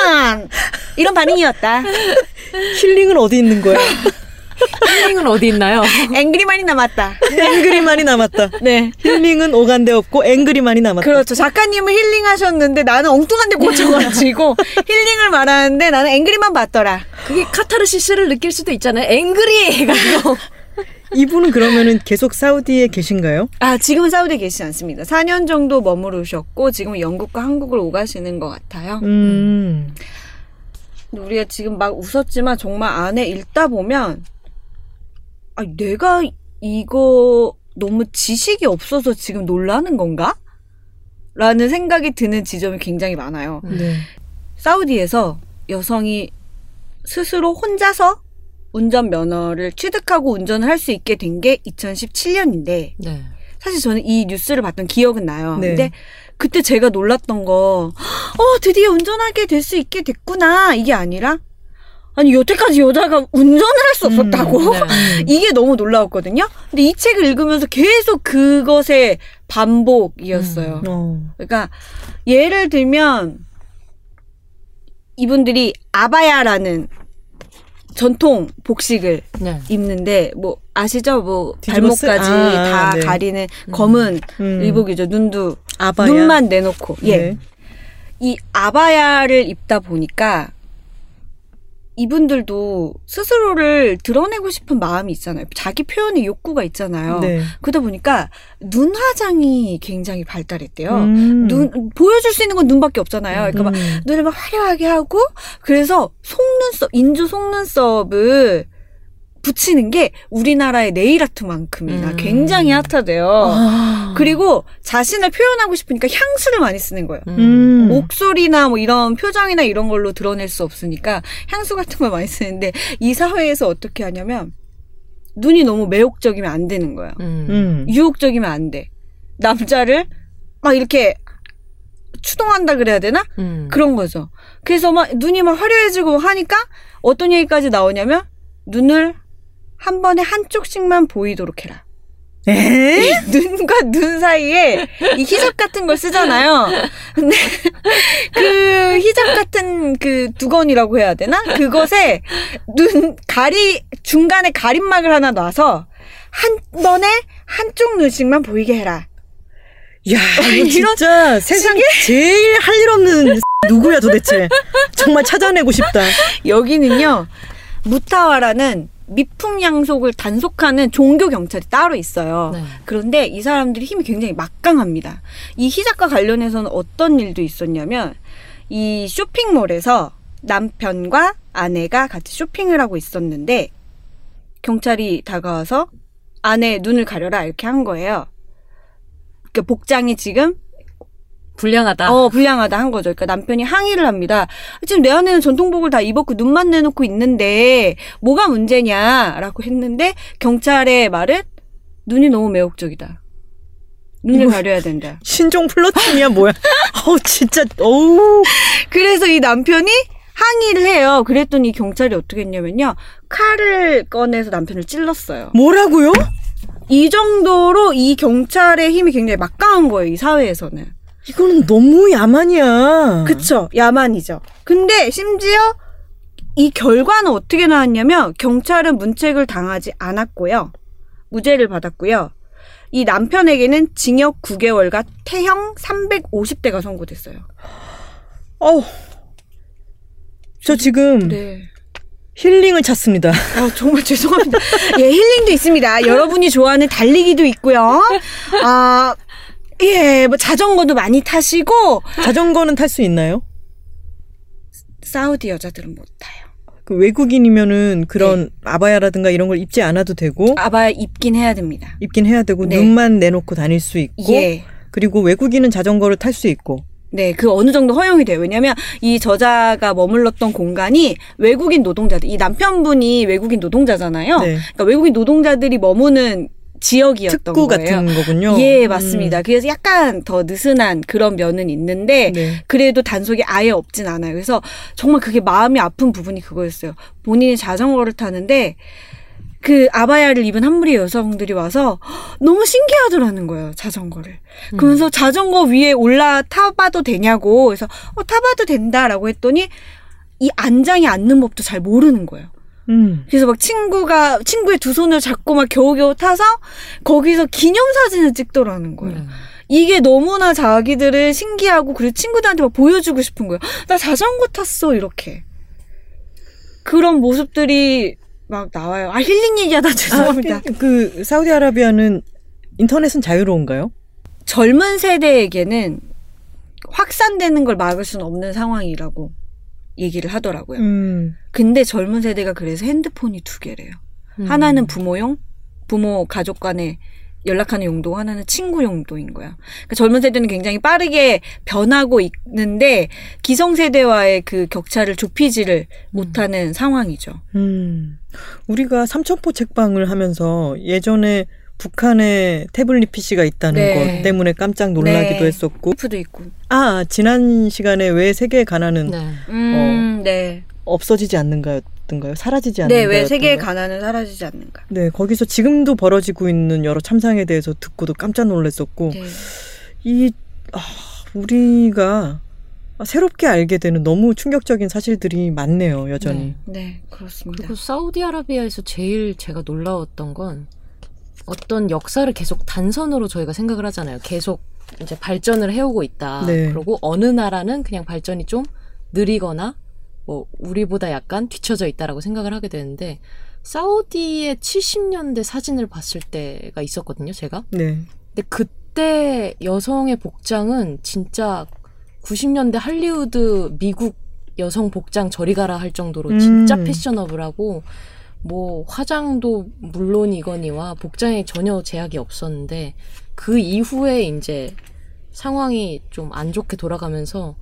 on! 이런 반응이었다.
힐링은 어디 있는 거야?
힐링은 어디 있나요?
앵그리만이 남았다.
앵그리만이 남았다.
네.
힐링은 오간데 없고 앵그리만이 남았다.
그렇죠. 작가님은 힐링하셨는데 나는 엉뚱한 데 꽂혀가지고 힐링을 말하는데 나는 앵그리만 봤더라.
그게 카타르시스를 느낄 수도 있잖아요. 앵그리 해가지고.
이분은 그러면은 계속 사우디에 계신가요?
아, 지금은 사우디에 계시지 않습니다. 4년 정도 머무르셨고 지금은 영국과 한국을 오가시는 것 같아요.
음.
우리가 지금 막 웃었지만 정말 안에 읽다 보면 아, 내가 이거 너무 지식이 없어서 지금 놀라는 건가? 라는 생각이 드는 지점이 굉장히 많아요.
네.
사우디에서 여성이 스스로 혼자서 운전 면허를 취득하고 운전을 할 수 있게 된 게 2017년인데
네.
사실 저는 이 뉴스를 봤던 기억은 나요.
네.
근데 그때 제가 놀랐던 거, 어, 드디어 운전하게 될 수 있게 됐구나. 이게 아니라, 아니, 여태까지 여자가 운전을 할 수 없었다고?
네.
이게 너무 놀라웠거든요? 근데 이 책을 읽으면서 계속 그것의 반복이었어요.
어.
그러니까, 예를 들면, 이분들이 아바야라는 전통 복식을
네.
입는데, 뭐, 아시죠? 뭐, 발목까지
아,
다
네.
가리는 검은
음.
의복이죠. 눈도,
아바야.
눈만 내놓고. 예.
네.
이 아바야를 입다 보니까 이분들도 스스로를 드러내고 싶은 마음이 있잖아요. 자기 표현의 욕구가 있잖아요.
네.
그러다 보니까 눈 화장이 굉장히 발달했대요.
음.
눈 보여줄 수 있는 건 눈밖에 없잖아요. 그러니까 막
음.
눈을 막 화려하게 하고 그래서 속눈썹 인조 속눈썹을 붙이는 게 우리나라의 네일 아트만큼이나
음.
굉장히 핫하대요.
아.
그리고 자신을 표현하고 싶으니까 향수를 많이 쓰는 거예요.
음.
목소리나 뭐 이런 표정이나 이런 걸로 드러낼 수 없으니까 향수 같은 걸 많이 쓰는데 이 사회에서 어떻게 하냐면 눈이 너무 매혹적이면 안 되는 거예요.
음.
음.
유혹적이면 안 돼. 남자를 막 이렇게 추동한다 그래야 되나?
음.
그런 거죠. 그래서 막 눈이 막 화려해지고 하니까 어떤 얘기까지 나오냐면 눈을 한 번에 한쪽씩만 보이도록 해라.
에?
눈과 눈 사이에 이 히잡 같은 걸 쓰잖아요. 근데 그 히잡 같은 그 두건이라고 해야 되나? 그것에 눈 가리 중간에 가림막을 하나 놔서 한 번에 한쪽 눈씩만 보이게 해라.
야, 이거 진짜 세상 제일 할 일 없는 누구야 도대체. 정말 찾아내고 싶다.
여기는요 무타와라는 미풍양속을 단속하는 종교 경찰이 따로 있어요.
네.
그런데 이 사람들이 힘이 굉장히 막강합니다. 이 히잡과 관련해서는 어떤 일도 있었냐면 이 쇼핑몰에서 남편과 아내가 같이 쇼핑을 하고 있었는데 경찰이 다가와서 아내 눈을 가려라 이렇게 한 거예요. 그 복장이 지금
불량하다.
어, 불량하다 한 거죠. 그러니까 남편이 항의를 합니다. 지금 내 아내는 전통복을 다 입었고 눈만 내놓고 있는데 뭐가 문제냐라고 했는데 경찰의 말은 눈이 너무 매혹적이다. 눈을 가려야 된다.
신종 플러팅이야 뭐야? 어우 진짜 어우.
그래서 이 남편이 항의를 해요. 그랬더니 경찰이 어떻게 했냐면요. 칼을 꺼내서 남편을 찔렀어요.
뭐라고요?
이 정도로 이 경찰의 힘이 굉장히 막강한 거예요. 이 사회에서는.
이거는 너무 야만이야.
그쵸. 야만이죠. 근데 심지어 이 결과는 어떻게 나왔냐면 경찰은 문책을 당하지 않았고요. 무죄를 받았고요. 이 남편에게는 징역 9개월과 태형 350대가 선고됐어요.
어우. 저 지금
네.
힐링을 찾습니다.
아, 정말 죄송합니다. 예, 힐링도 있습니다. 여러분이 좋아하는 달리기도 있고요. 아, 예, 뭐 자전거도 많이 타시고
자전거는 탈 수 있나요?
사우디 여자들은 못 타요.
그 외국인이면은 그런 아바야라든가 이런 걸 입지 않아도 되고
아바야 입긴 해야 됩니다.
입긴 해야 되고
네.
눈만 내놓고 다닐 수 있고
예.
그리고 외국인은 자전거를 탈 수 있고
네, 그 어느 정도 허용이 돼요. 왜냐면 이 저자가 머물렀던 공간이 외국인 노동자들, 이 남편분이 외국인 노동자잖아요.
네.
그러니까 외국인 노동자들이 머무는 지역이었던
특구
거예요.
같은 거군요.
예, 맞습니다. 그래서 약간 더 느슨한 그런 면은 있는데
음. 네.
그래도 단속이 아예 없진 않아요. 그래서 정말 그게 마음이 아픈 부분이 그거였어요. 본인이 자전거를 타는데 그 아바야를 입은 한 무리의 여성들이 와서 너무 신기하더라는 거예요, 자전거를. 그러면서 자전거 위에 올라 타봐도 되냐고. 그래서 어, 타봐도 된다라고 했더니 이 안장이 앉는 법도 잘 모르는 거예요.
음.
그래서 막 친구가 친구의 두 손을 잡고 막 겨우겨우 타서 거기서 기념사진을 찍더라는 거예요.
음.
이게 너무나 자기들을 신기하고 그리고 친구들한테 막 보여주고 싶은 거예요. 나 자전거 탔어 이렇게. 그런 모습들이 막 나와요. 아 힐링 얘기하다 죄송합니다.
아, 그 사우디아라비아는 인터넷은 자유로운가요?
젊은 세대에게는 확산되는 걸 막을 수는 없는 상황이라고 얘기를 하더라고요.
음.
근데 젊은 세대가 그래서 핸드폰이 두 개래요.
음.
하나는 부모용, 부모 가족 간에 연락하는 용도, 하나는 친구 용도인 거야. 그러니까 젊은 세대는 굉장히 빠르게 변하고 있는데 기성 세대와의 그 격차를 좁히지를 못하는 상황이죠.
음. 우리가 삼천포 책방을 하면서 예전에 북한에 태블릿 PC가 있다는
네.
것 때문에 깜짝 놀라기도
네.
했었고
푸도 있고.
아 지난 시간에 왜 세계에 가난은
네.
음, 네.
없어지지 않는가였던가요? 사라지지
네,
않는가요?
왜 세계의 가난은 사라지지 않는가.
네 거기서 지금도 벌어지고 있는 여러 참상에 대해서 듣고도 깜짝 놀랐었고
네.
이 아, 우리가 새롭게 알게 되는 너무 충격적인 사실들이 많네요 여전히.
네, 그렇습니다.
그리고 사우디아라비아에서 제일 제가 놀라웠던 건 어떤 역사를 계속 단선으로 저희가 생각을 하잖아요. 계속 이제 발전을 해오고 있다.
네.
그리고 어느 나라는 그냥 발전이 좀 느리거나 뭐 우리보다 약간 뒤처져 있다라고 생각을 하게 되는데 사우디의 70년대 사진을 봤을 때가 있었거든요, 제가.
네.
근데 그때 여성의 복장은 진짜 90년대 할리우드 미국 여성 복장 저리 가라 할 정도로 진짜
음.
패셔너블하고 뭐 화장도 물론이거니와 복장에 전혀 제약이 없었는데 그 이후에 이제 상황이 좀 안 좋게 돌아가면서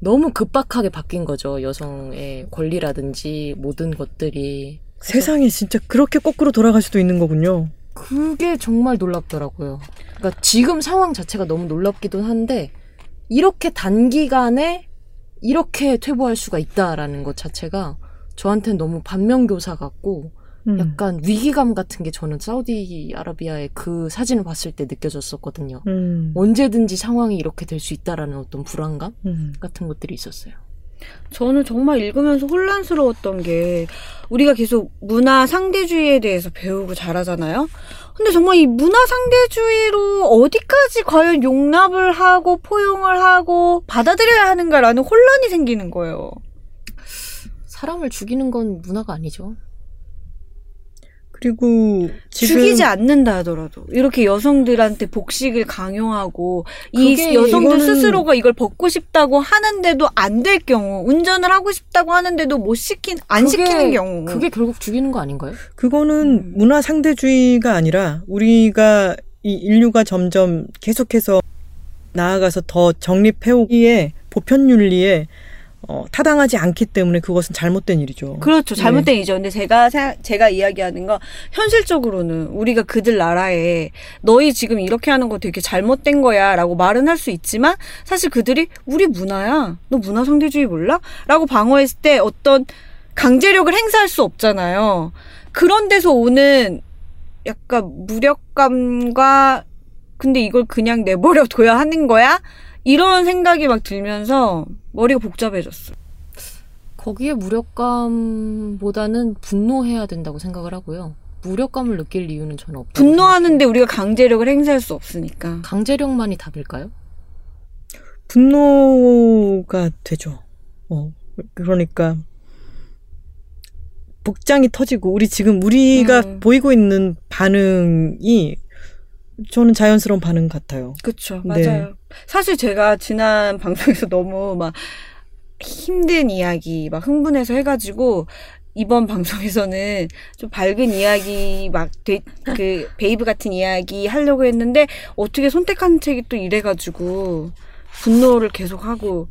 너무 급박하게 바뀐 거죠. 여성의 권리라든지 모든 것들이.
세상이 진짜 그렇게 거꾸로 돌아갈 수도 있는 거군요.
그게 정말 놀랍더라고요. 그러니까 지금 상황 자체가 너무 놀랍기도 한데 이렇게 단기간에 이렇게 퇴보할 수가 있다라는 것 자체가 저한테는 너무 반면교사 같고
음.
약간 위기감 같은 게 저는 사우디아라비아의 그 사진을 봤을 때 느껴졌었거든요.
음.
언제든지 상황이 이렇게 될 수 있다라는 어떤 불안감
음.
같은 것들이 있었어요.
저는 정말 읽으면서 혼란스러웠던 게 우리가 계속 문화 상대주의에 대해서 배우고 잘하잖아요. 근데 정말 이 문화 상대주의로 어디까지 과연 용납을 하고 포용을 하고 받아들여야 하는가라는 혼란이 생기는 거예요.
사람을 죽이는 건 문화가 아니죠.
그리고 지금
죽이지 않는다 하더라도 이렇게 여성들한테 복식을 강요하고 이 여성들 스스로가 이걸 벗고 싶다고 하는데도 안 될 경우 운전을 하고 싶다고 하는데도 못 시킨 안
그게-
시키는 경우
그게 결국 죽이는 거 아닌가요?
그거는
음.
문화 상대주의가 아니라 우리가 이 인류가 점점 계속해서 나아가서 더 정립해오기에 보편 윤리에 어, 타당하지 않기 때문에 그것은 잘못된 일이죠.
그렇죠.
네.
잘못된 이죠. 근데 제가 생- 제가 이야기하는 건 현실적으로는 우리가 그들 나라에 너희 지금 이렇게 하는 거 되게 잘못된 거야라고 말은 할 수 있지만 사실 그들이 우리 문화야. 너 문화 상대주의 몰라? 라고 방어했을 때 어떤 강제력을 행사할 수 없잖아요. 그런 데서 오는 약간 무력감과 근데 이걸 그냥 내버려 둬야 하는 거야? 이런 생각이 막 들면서 머리가 복잡해졌어.
거기에 무력감보다는 분노해야 된다고 생각을 하고요. 무력감을 느낄 이유는 저는 없다고
분노하는데 우리가 강제력을 행사할 수 없으니까.
생각해요. 강제력만이 답일까요?
분노가 되죠. 어, 그러니까 복장이 터지고 우리 지금 우리가
음.
보이고 있는 반응이 저는 자연스러운 반응 같아요.
그쵸,
네.
맞아요. 사실 제가 지난 방송에서 너무 막 힘든 이야기, 막 흥분해서 해가지고, 이번 방송에서는 좀 밝은 이야기, 막, 되, 그, 베이브 같은 이야기 하려고 했는데, 어떻게 선택한 책이 또 이래가지고, 분노를 계속 하고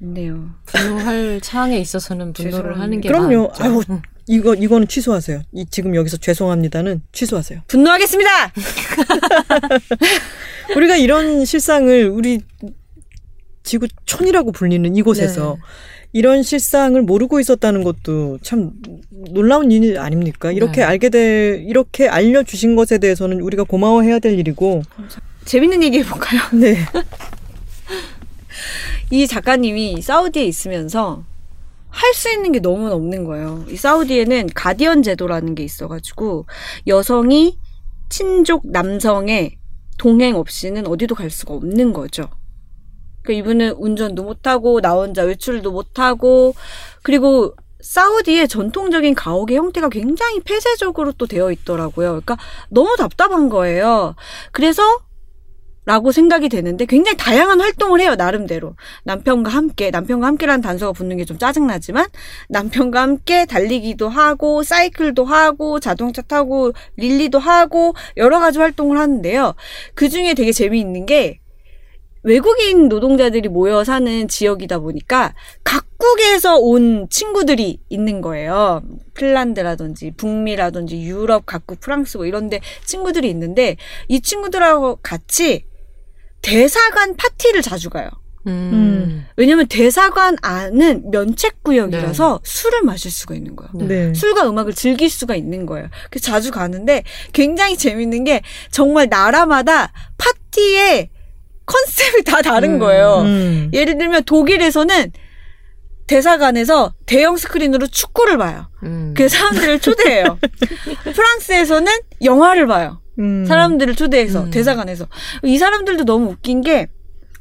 있네요.
분노할 사항에 있어서는 분노를
죄송합니다.
하는 게
그럼요.
맞죠.
아유,
응.
이거 이거는 취소하세요. 이 지금 여기서 죄송합니다는 취소하세요.
분노하겠습니다!
우리가 이런 실상을 우리 지구촌이라고 불리는 이곳에서
네.
이런 실상을 모르고 있었다는 것도 참 놀라운 일 아닙니까? 이렇게
네.
알게 될 이렇게 알려 주신 것에 대해서는 우리가 고마워해야 될 일이고
재밌는 얘기 해 볼까요?
네
이 작가님이 사우디에 있으면서 할 수 있는 게 너무 없는 거예요. 이 사우디에는 가디언 제도라는 게 있어가지고 여성이 친족 남성의 동행 없이는 어디도 갈 수가 없는 거죠. 그러니까 이분은 운전도 못하고 나 혼자 외출도 못하고 그리고 사우디의 전통적인 가옥의 형태가 굉장히 폐쇄적으로 또 되어 있더라고요. 그러니까 너무 답답한 거예요. 그래서 라고 생각이 되는데 굉장히 다양한 활동을 해요, 나름대로. 남편과 함께, 남편과 함께라는 단서가 붙는 게 좀 짜증나지만, 남편과 함께 달리기도 하고, 사이클도 하고, 자동차 타고, 릴리도 하고, 여러 가지 활동을 하는데요. 그 중에 되게 재미있는 게, 외국인 노동자들이 모여 사는 지역이다 보니까 각국에서 온 친구들이 있는 거예요. 핀란드라든지 북미라든지 유럽 각국 프랑스 뭐 이런 데 친구들이 있는데 이 친구들하고 같이 대사관 파티를 자주 가요.
음.
왜냐면 대사관 안은 면책 구역이라서 술을 마실 수가 있는 거예요.
네.
네.
술과 음악을 즐길 수가 있는 거예요. 그래서 자주 가는데 굉장히 재밌는 게 정말 나라마다 파티의 컨셉이 다 다른
음.
거예요.
음.
예를 들면 독일에서는 대사관에서 대형 스크린으로 축구를 봐요.
음.
그 사람들을 초대해요. 프랑스에서는 영화를 봐요.
음.
사람들을 초대해서
음.
대사관에서 이 사람들도 너무 웃긴 게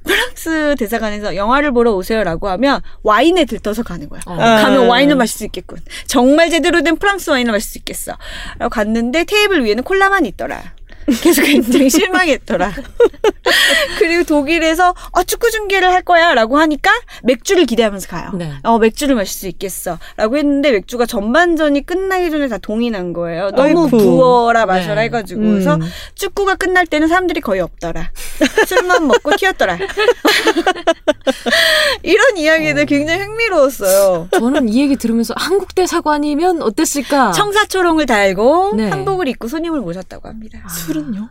프랑스 대사관에서 영화를 보러 오세요라고 하면 와인에 들떠서 가는 거야.
어.
아.
가면 와인을 마실 수 있겠군. 정말 제대로 된 프랑스 와인을 마실 수 있겠어. 라고 갔는데 테이블 위에는 콜라만 있더라. 그래서 굉장히 실망했더라. 그리고 독일에서 어, 축구 중계를 할 거야 라고 하니까 맥주를 기대하면서 가요.
네.
어, 맥주를 마실 수 있겠어. 라고 했는데 맥주가 전반전이 끝나기 전에 다 동이 난 거예요. 너무
아이고.
부어라 마셔라
네.
해가지고.
음.
그래서 축구가 끝날 때는 사람들이 거의 없더라. 술만 먹고 튀었더라. 이런 이야기들 굉장히 흥미로웠어요.
저는 이 얘기 들으면서 한국 대 사관이면 어땠을까?
청사초롱을 달고
네.
한복을 입고 손님을 모셨다고 합니다.
술은요?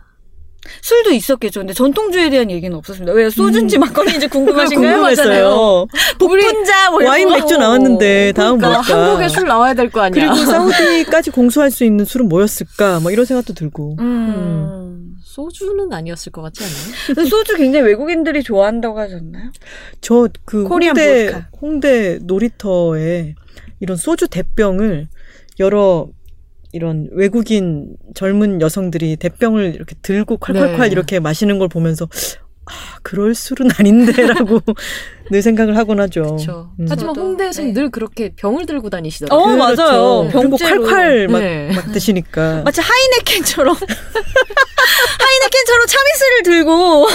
술도 있었겠죠. 근데 전통주에 대한 얘기는 없었습니다. 왜 소주인지 막걸리인지 궁금하신가요?
궁금했어요.
복분자 뭐
와인
거.
맥주 나왔는데 다음
그러니까
뭘까?
한국에 술 나와야 될 거 아니야.
그리고 사우디까지 공수할 수 있는 술은 뭐였을까? 뭐 이런 생각도 들고.
음.
소주는 아니었을 것 같지 않아요?
소주 굉장히 외국인들이 좋아한다고 하셨나요?
저 그 홍대
보드카.
홍대 놀이터에 이런 소주 대병을 여러 이런 외국인 젊은 여성들이 대병을 이렇게 들고 콸콸콸
네.
이렇게 마시는 걸 보면서 아 그럴 술은 아닌데라고 늘 생각을 하곤 하죠.
그렇죠.
음.
하지만 홍대에서는
네.
늘 그렇게 병을 들고 다니시더라고요.
어, 맞아요.
그리고
병째로.
콸콸 막,
네.
막 드시니까.
마치 하이네켄처럼 하이네켄처럼 참이슬을 들고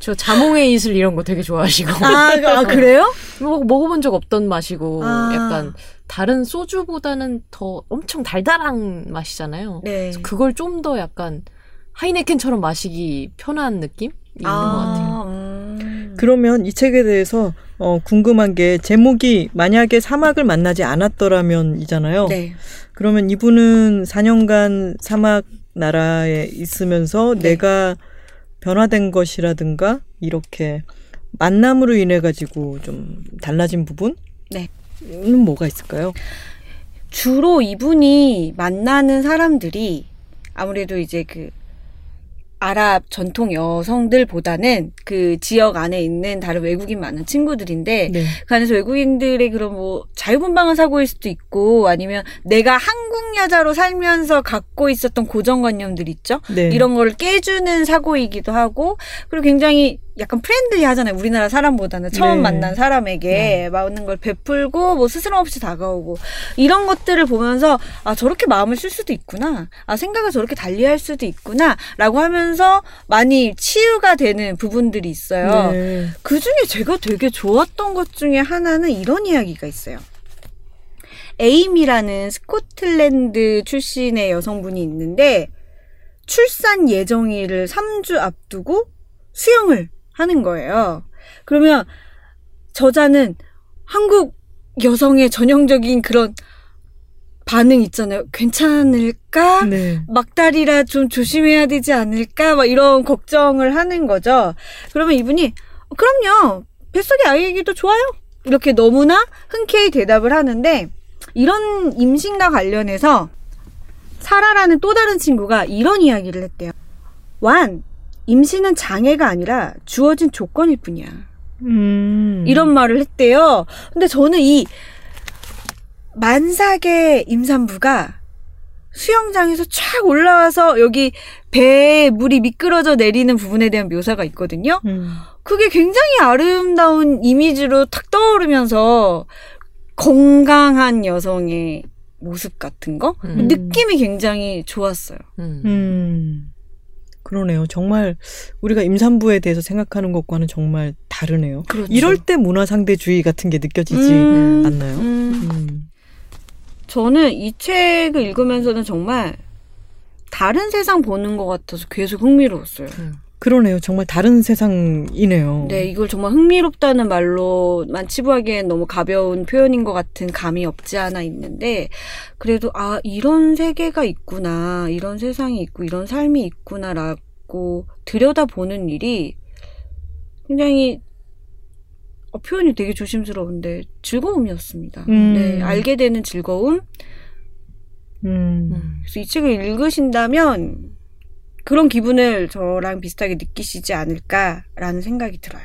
저 자몽의 이슬 이런 거 되게 좋아하시고
아, 아 그래요?
먹, 먹어본 적 없던 맛이고
아.
약간 다른 소주보다는 더 엄청 달달한 맛이잖아요.
네.
그래서 그걸 좀 더 약간 하이네켄처럼 마시기 편한 느낌? 있는 것 같아요.
음.
그러면 이 책에 대해서 어, 궁금한 게 제목이 만약에 사막을 만나지 않았더라면이잖아요.
네.
그러면 이분은 4년간 사막 나라에 있으면서
네.
내가 변화된 것이라든가 이렇게 만남으로 인해 가지고 좀 달라진 부분?
네.
는 뭐가 있을까요?
주로 이분이 만나는 사람들이 아무래도 이제 그 아랍 전통 여성들보다는 그 지역 안에 있는 다른 외국인 많은 친구들인데
네.
그 안에서 외국인들의 그런 뭐 자유분방한 사고일 수도 있고 아니면 내가 한국 여자로 살면서 갖고 있었던 고정관념들 있죠.
네.
이런 거를 깨주는 사고이기도 하고 그리고 굉장히 약간 friendly 하잖아요. 우리나라 사람보다는 처음
네.
만난 사람에게 많은 걸 베풀고 뭐 스스럼 없이 다가오고 이런 것들을 보면서 아 저렇게 마음을 쓸 수도 있구나. 아 생각을 저렇게 달리할 수도 있구나라고 하면서 많이 치유가 되는 부분들이 있어요.
네.
그 중에 제가 되게 좋았던 것 중에 하나는 이런 이야기가 있어요. 에임이라는 스코틀랜드 출신의 여성분이 있는데 출산 예정일을 3주 앞두고 수영을 하는 거예요. 그러면 저자는 한국 여성의 전형적인 그런 반응 있잖아요. 괜찮을까?
네.
막달이라 좀 조심해야 되지 않을까? 막 이런 걱정을 하는 거죠. 그러면 이분이 어, 그럼요. 뱃속에 아기이기도 좋아요. 이렇게 너무나 흔쾌히 대답을 하는데 이런 임신과 관련해서 사라라는 또 다른 친구가 이런 이야기를 했대요. 완, 임신은 장애가 아니라 주어진 조건일 뿐이야.
음.
이런 말을 했대요. 근데 저는 이 만삭의 임산부가 수영장에서 촥 올라와서 여기 배에 물이 미끄러져 내리는 부분에 대한 묘사가 있거든요.
음.
그게 굉장히 아름다운 이미지로 탁 떠오르면서 건강한 여성의 모습 같은 거
음.
느낌이 굉장히 좋았어요.
음.
음. 그러네요. 정말 우리가 임산부에 대해서 생각하는 것과는 정말 다르네요.
그렇죠.
이럴 때 문화 상대주의 같은 게 느껴지지
음,
않나요?
음.
음.
저는 이 책을 읽으면서는 정말 다른 세상 보는 것 같아서 계속 흥미로웠어요.
그러네요. 정말 다른 세상이네요.
네, 이걸 정말 흥미롭다는 말로만 치부하기엔 너무 가벼운 표현인 것 같은 감이 없지 않아 있는데, 그래도, 아, 이런 세계가 있구나, 이런 세상이 있고, 이런 삶이 있구나라고 들여다보는 일이 굉장히, 어, 표현이 되게 조심스러운데, 즐거움이었습니다.
음.
네, 알게 되는 즐거움?
음.
음.
그래서 이 책을 읽으신다면, 그런 기분을 저랑 비슷하게 느끼시지 않을까라는 생각이 들어요.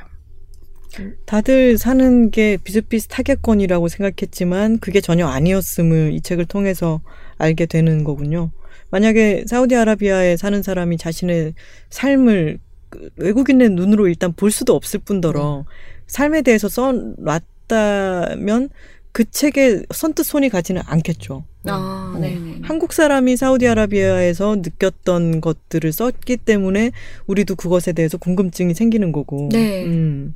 다들 사는 게 비슷비슷하겠거니라고 생각했지만 그게 전혀 아니었음을 이 책을 통해서 알게 되는 거군요. 만약에 사우디아라비아에 사는 사람이 자신의 삶을 그 외국인의 눈으로 일단 볼 수도 없을 뿐더러 삶에 대해서 써놨다면 그 책에 선뜻 손이 가지는 않겠죠.
아. 네.
한국 사람이 사우디아라비아에서 느꼈던 것들을 썼기 때문에 우리도 그것에 대해서 궁금증이 생기는 거고.
네.
음,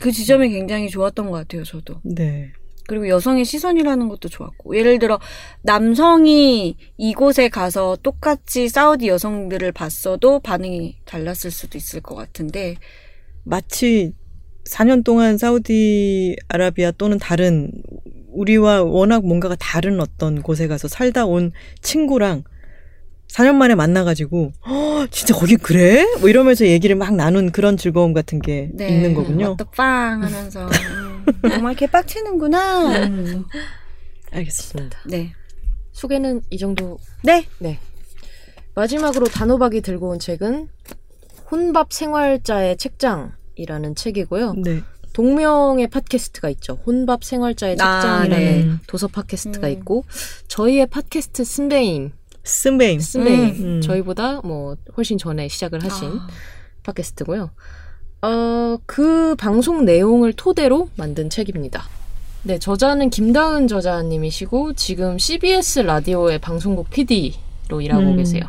그 지점이 굉장히 좋았던 것 같아요, 저도.
네.
그리고 여성의 시선이라는 것도 좋았고. 예를 들어, 남성이 이곳에 가서 똑같이 사우디 여성들을 봤어도 반응이 달랐을 수도 있을 것 같은데,
마치 4년 동안 사우디아라비아 또는 다른 우리와 워낙 뭔가가 다른 어떤 곳에 가서 살다 온 친구랑 4년 만에 만나가지고 "헉, 진짜 거기 그래? 뭐 이러면서 얘기를 막 나눈 그런 즐거움 같은 게
네.
있는 거군요.
어떡빵 하면서. 음, 정말 개빡치는구나.
음. 알겠습니다.
네.
소개는 이 정도.
네.
네. 마지막으로 단호박이 들고 온 책은 혼밥 생활자의 책장 이라는 책이고요.
네.
동명의 팟캐스트가 있죠. 혼밥 생활자의
아,
책장이라는
네.
도서 팟캐스트가
음.
있고 저희의 팟캐스트 쓴베임,
쓴베임.
쓴베임
음.
저희보다 뭐 훨씬 전에 시작을 하신
아,
팟캐스트고요. 어, 그 방송 내용을 토대로 만든 책입니다. 네, 저자는 김다은 저자님이시고 지금 CBS 라디오의 방송국 PD로 일하고
음.
계세요.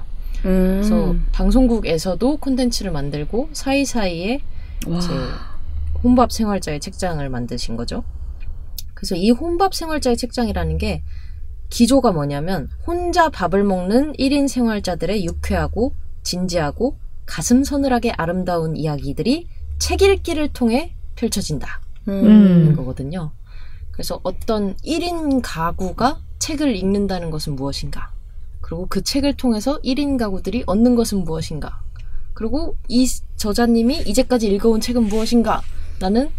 음.
그래서 방송국에서도 콘텐츠를 만들고 사이사이에
와.
이제 혼밥 생활자의 책장을 만드신 거죠. 그래서 이 혼밥 생활자의 책장이라는 게 기조가 뭐냐면 혼자 밥을 먹는 1인 생활자들의 유쾌하고 진지하고 가슴 서늘하게 아름다운 이야기들이 책 읽기를 통해 펼쳐진다는
음.
거거든요. 그래서 어떤 1인 가구가 책을 읽는다는 것은 무엇인가? 그리고 그 책을 통해서 1인 가구들이 얻는 것은 무엇인가? 그리고 이 저자님이 이제까지 읽어온 책은 무엇인가? 나는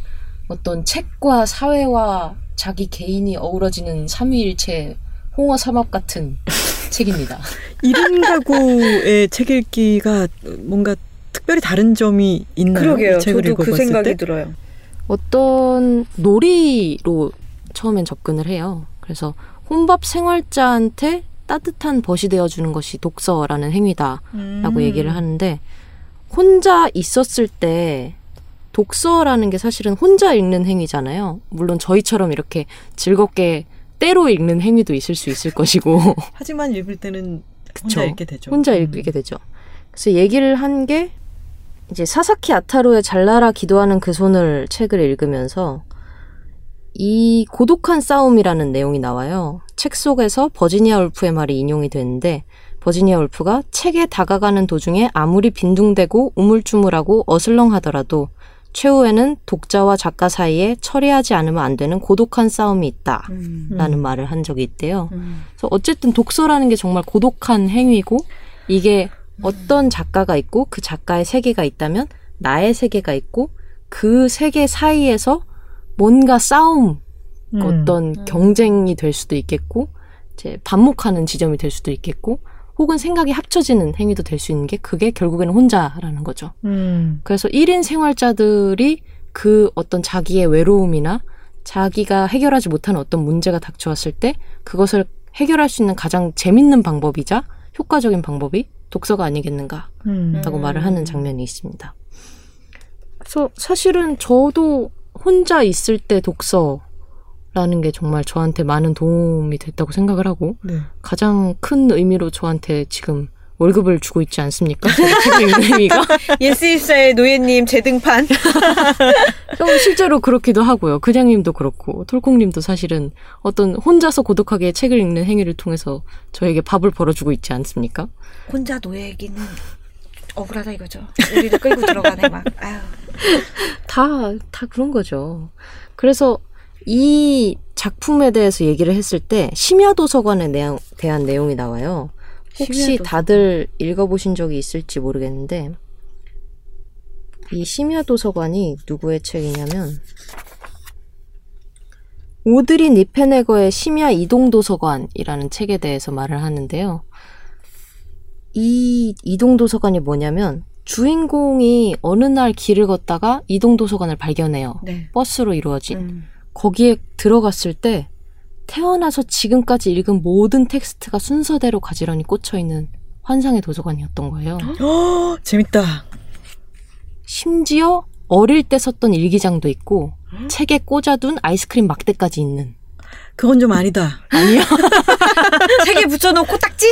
어떤 책과 사회와 자기 개인이 어우러지는 삼위일체 홍어 삼합 같은 책입니다.
1인 가구의 책 읽기가 뭔가 특별히 다른 점이 있나요?
그러게요. 저도 그
읽어봤을
생각이
때?
들어요.
어떤 놀이로 처음엔 접근을 해요. 그래서 혼밥 생활자한테 따뜻한 벗이 되어주는 것이 독서라는 행위다라고
음.
얘기를 하는데 혼자 있었을 때 독서라는 게 사실은 혼자 읽는 행위잖아요. 물론 저희처럼 이렇게 즐겁게 때로 읽는 행위도 있을 수 있을 것이고
하지만 읽을 때는
그쵸.
혼자 읽게 되죠.
혼자
음.
읽게 되죠. 그래서 얘기를 한 게 이제 사사키 아타루의 잘나라 기도하는 그 손을 책을 읽으면서 이 고독한 싸움이라는 내용이 나와요. 책 속에서 버지니아 울프의 말이 인용이 되는데 버지니아 울프가 책에 다가가는 도중에 아무리 빈둥대고 우물쭈물하고 어슬렁하더라도 최후에는 독자와 작가 사이에 처리하지 않으면 안 되는 고독한 싸움이 있다.
음.
라는 말을 한 적이 있대요.
음.
그래서 어쨌든 독서라는 게 정말 고독한 행위고 이게 어떤 작가가 있고 그 작가의 세계가 있다면 나의 세계가 있고 그 세계 사이에서 뭔가 싸움,
음.
어떤 경쟁이 될 수도 있겠고 이제 반목하는 지점이 될 수도 있겠고 혹은 생각이 합쳐지는 행위도 될 수 있는 게 그게 결국에는 혼자라는 거죠.
음.
그래서 1인 생활자들이 그 어떤 자기의 외로움이나 자기가 해결하지 못하는 어떤 문제가 닥쳐왔을 때 그것을 해결할 수 있는 가장 재밌는 방법이자 효과적인 방법이 독서가 아니겠는가라고
음.
음.
말을 하는 장면이 있습니다. 그래서 사실은 저도 혼자 있을 때 독서 라는 게 정말 저한테 많은 도움이 됐다고 생각을 하고
네.
가장 큰 의미로 저한테 지금 월급을 주고 있지 않습니까? 제가 책을 읽는 의미가
예스입사의 노예님 재등판.
어, 실제로 그렇기도 하고요. 그냥님도 그렇고 톨콩님도 사실은 어떤 혼자서 고독하게 책을 읽는 행위를 통해서 저에게 밥을 벌어주고 있지 않습니까?
혼자 노예기는 억울하다 이거죠. 우리를 끌고 들어가네 막. 아유.
다, 다 그런 거죠. 그래서 이 작품에 대해서 얘기를 했을 때 심야 도서관에 내용- 대한 내용이 나와요. 혹시. 다들 읽어보신 적이 있을지 모르겠는데 이 심야 도서관이 누구의 책이냐면 오드리 니페네거의 심야 이동 도서관이라는 책에 대해서 말을 하는데요. 이 이동 도서관이 뭐냐면 주인공이 어느 날 길을 걷다가 이동 도서관을 발견해요.
네.
버스로 이루어진.
음.
거기에 들어갔을 때 태어나서 지금까지 읽은 모든 텍스트가 순서대로 가지런히 꽂혀 있는 환상의 도서관이었던 거예요.
어, 재밌다.
심지어 어릴 때 썼던 일기장도 있고 책에 꽂아둔 아이스크림 막대까지 있는.
그건 좀 아니다.
책에 붙여놓고 딱지?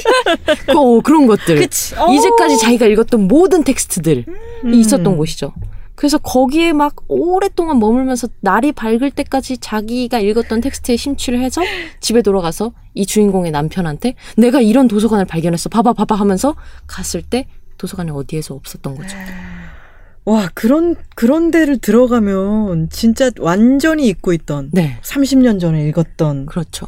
어, 그런 것들.
그치. 어.
이제까지 자기가 읽었던 모든 텍스트들이
음.
있었던 곳이죠. 그래서 거기에 막 오랫동안 머물면서 날이 밝을 때까지 자기가 읽었던 텍스트에 심취를 해서 집에 돌아가서 이 주인공의 남편한테 내가 이런 도서관을 발견했어. 봐봐, 봐봐 하면서 갔을 때 도서관에 어디에서 없었던 거죠.
와, 그런, 그런 데를 들어가면 진짜 완전히 잊고 있던.
네.
30년 전에 읽었던.
그렇죠.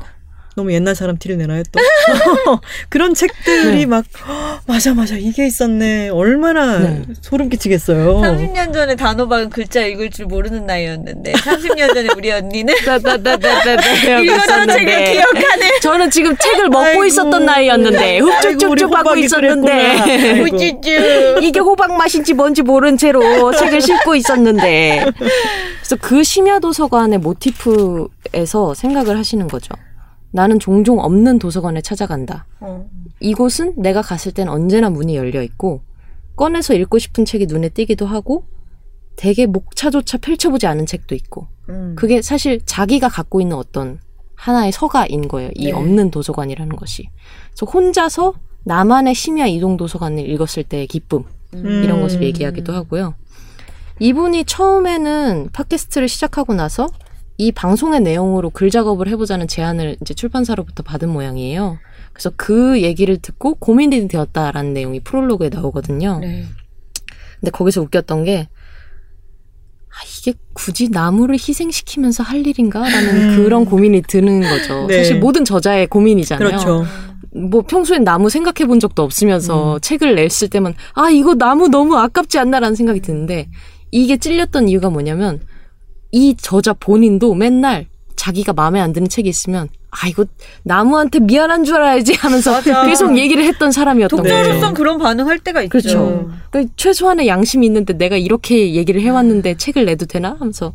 너무 옛날 사람 티를 내나요, 또? 그런 책들이
네.
막, "헉, 맞아, 맞아, 이게 있었네. 얼마나
네.
소름 끼치겠어요.
30년 전에 단호박은 글자 읽을 줄 모르는 나이였는데 30년 전에 우리 언니는
읽었던
읽었던 책을 기억하네.
저는 지금 책을 먹고
아이고.
있었던 나이였는데 흡쭉쭉쭉 하고 있었는데. 이게 호박 맛인지 뭔지 모른 채로 책을 싣고 있었는데 그래서 그 심야 도서관의 모티프에서 생각을 하시는 거죠. 나는 종종 없는 도서관에 찾아간다.
어.
이곳은 내가 갔을 땐 언제나 문이 열려 있고 꺼내서 읽고 싶은 책이 눈에 띄기도 하고 대개 목차조차 펼쳐보지 않은 책도 있고
음.
그게 사실 자기가 갖고 있는 어떤 하나의 서가인 거예요. 이
네.
없는 도서관이라는 것이. 그래서 혼자서 나만의 심야 이동 도서관을 읽었을 때의 기쁨 이런
음.
것을 얘기하기도 하고요. 이분이 처음에는 팟캐스트를 시작하고 나서 이 방송의 내용으로 글 작업을 해보자는 제안을 이제 출판사로부터 받은 모양이에요. 그래서 그 얘기를 듣고 고민이 되었다라는 내용이 프롤로그에 나오거든요.
네.
근데 거기서 웃겼던 게 아, 이게 굳이 나무를 희생시키면서 할 일인가라는
음.
그런 고민이 드는 거죠.
네.
사실 모든 저자의 고민이잖아요.
그렇죠.
뭐 평소엔 나무 생각해 본 적도 없으면서
음.
책을 냈을 때만 아 이거 나무 너무 아깝지 않나라는 생각이 드는데 이게 찔렸던 이유가 뭐냐면 이 저자 본인도 맨날 자기가 마음에 안 드는 책이 있으면 아 이거 나무한테 미안한 줄 알아야지 하면서. 계속 얘기를 했던 사람이었던 거예요.
독자로선 그런 반응할 때가 있죠.
그렇죠. 그러니까 최소한의 양심이 있는데 내가 이렇게 얘기를 해왔는데 책을 내도 되나 하면서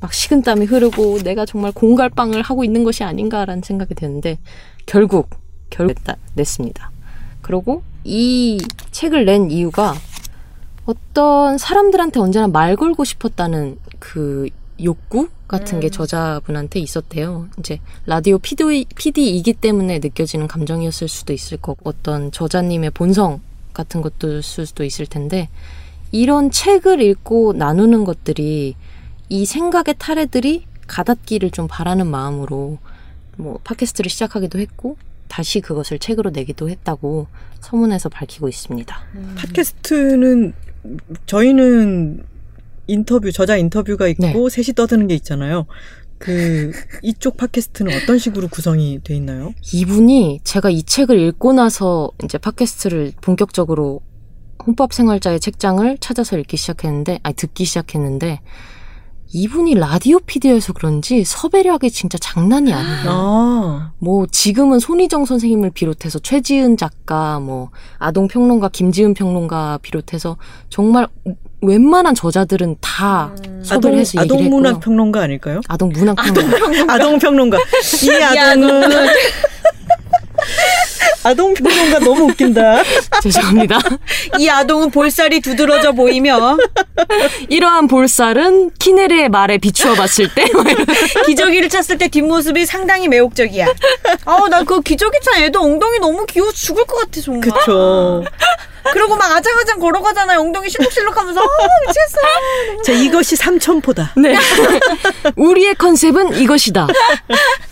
막 식은땀이 흐르고 내가 정말 공갈빵을 하고 있는 것이 아닌가라는 생각이 드는데 결국 결국 냈습니다. 그리고 이 책을 낸 이유가 어떤 사람들한테 언제나 말 걸고 싶었다는 그 욕구 같은 게 저자분한테 있었대요. 이제 라디오 PD, PD이기 때문에 느껴지는 감정이었을 수도 있을 거고 어떤 저자님의 본성 같은 것도 쓸 수도 있을 텐데 이런 책을 읽고 나누는 것들이 이 생각의 타래들이 가닿기를 좀 바라는 마음으로 뭐 팟캐스트를 시작하기도 했고 다시 그것을 책으로 내기도 했다고 서문에서 밝히고 있습니다.
팟캐스트는 저희는 인터뷰 저자 인터뷰가 있고
네.
셋이 떠드는 게 있잖아요. 그 이쪽 팟캐스트는 어떤 식으로 구성이 돼 있나요?
이분이 제가 이 책을 읽고 나서 이제 팟캐스트를 본격적으로 혼밥 생활자의 책장을 찾아서 읽기 시작했는데, 아니, 듣기 시작했는데, 이분이 라디오 PD여서 그런지 섭외력이 진짜 장난이 아니에요.
아,
뭐, 지금은 손희정 선생님을 비롯해서 최지은 작가, 뭐, 아동 평론가 김지은 평론가 비롯해서 정말 웬만한 저자들은 다 섭외를
아동
해서 얘기를
아동 문학
했고요.
평론가 아닐까요?
아동 문학 평론가.
아동 평론가. 이 아동은 아동 평론가 너무 웃긴다.
죄송합니다.
이 아동은 볼살이 두드러져 보이며
이러한 볼살은 키네르의 말에 비추어 봤을 때
기저귀를 찼을 때 뒷모습이 상당히 매혹적이야. 아우 나 그 기저귀 찬 애도 엉덩이 너무 귀여워 죽을 것 같아 정말.
그쵸.
그리고 막 아장아장 걸어가잖아요. 엉덩이 실룩실룩하면서 아 미치겠어.
자, 이것이 삼천포다.
네. 우리의 컨셉은 이것이다.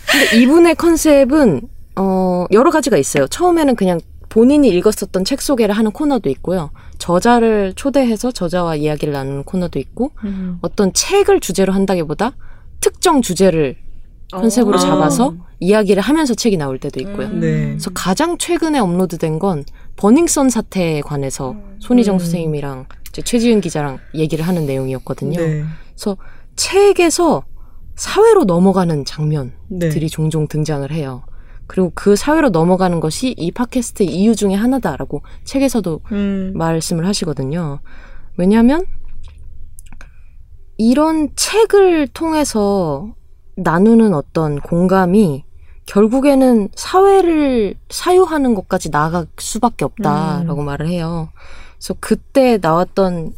근데 이분의 컨셉은 어 여러 가지가 있어요. 처음에는 그냥 본인이 읽었었던 책 소개를 하는 코너도 있고요. 저자를 초대해서 저자와 이야기를 나누는 코너도 있고 어떤 책을 주제로 한다기보다 특정 주제를 컨셉으로
어.
잡아서 이야기를 하면서 책이 나올 때도 있고요.
네.
그래서 가장 최근에 업로드된 건 버닝썬 사태에 관해서 손희정
음.
선생님이랑 최지은 기자랑 얘기를 하는 내용이었거든요.
네.
그래서 책에서 사회로 넘어가는 장면들이
네.
종종 등장을 해요. 그리고 그 사회로 넘어가는 것이 이 팟캐스트의 이유 중에 하나다라고 책에서도
음.
말씀을 하시거든요. 왜냐하면 이런 책을 통해서 나누는 어떤 공감이 결국에는 사회를 사유하는 것까지 나아갈 수밖에 없다라고 말을 해요. 그래서 그때 나왔던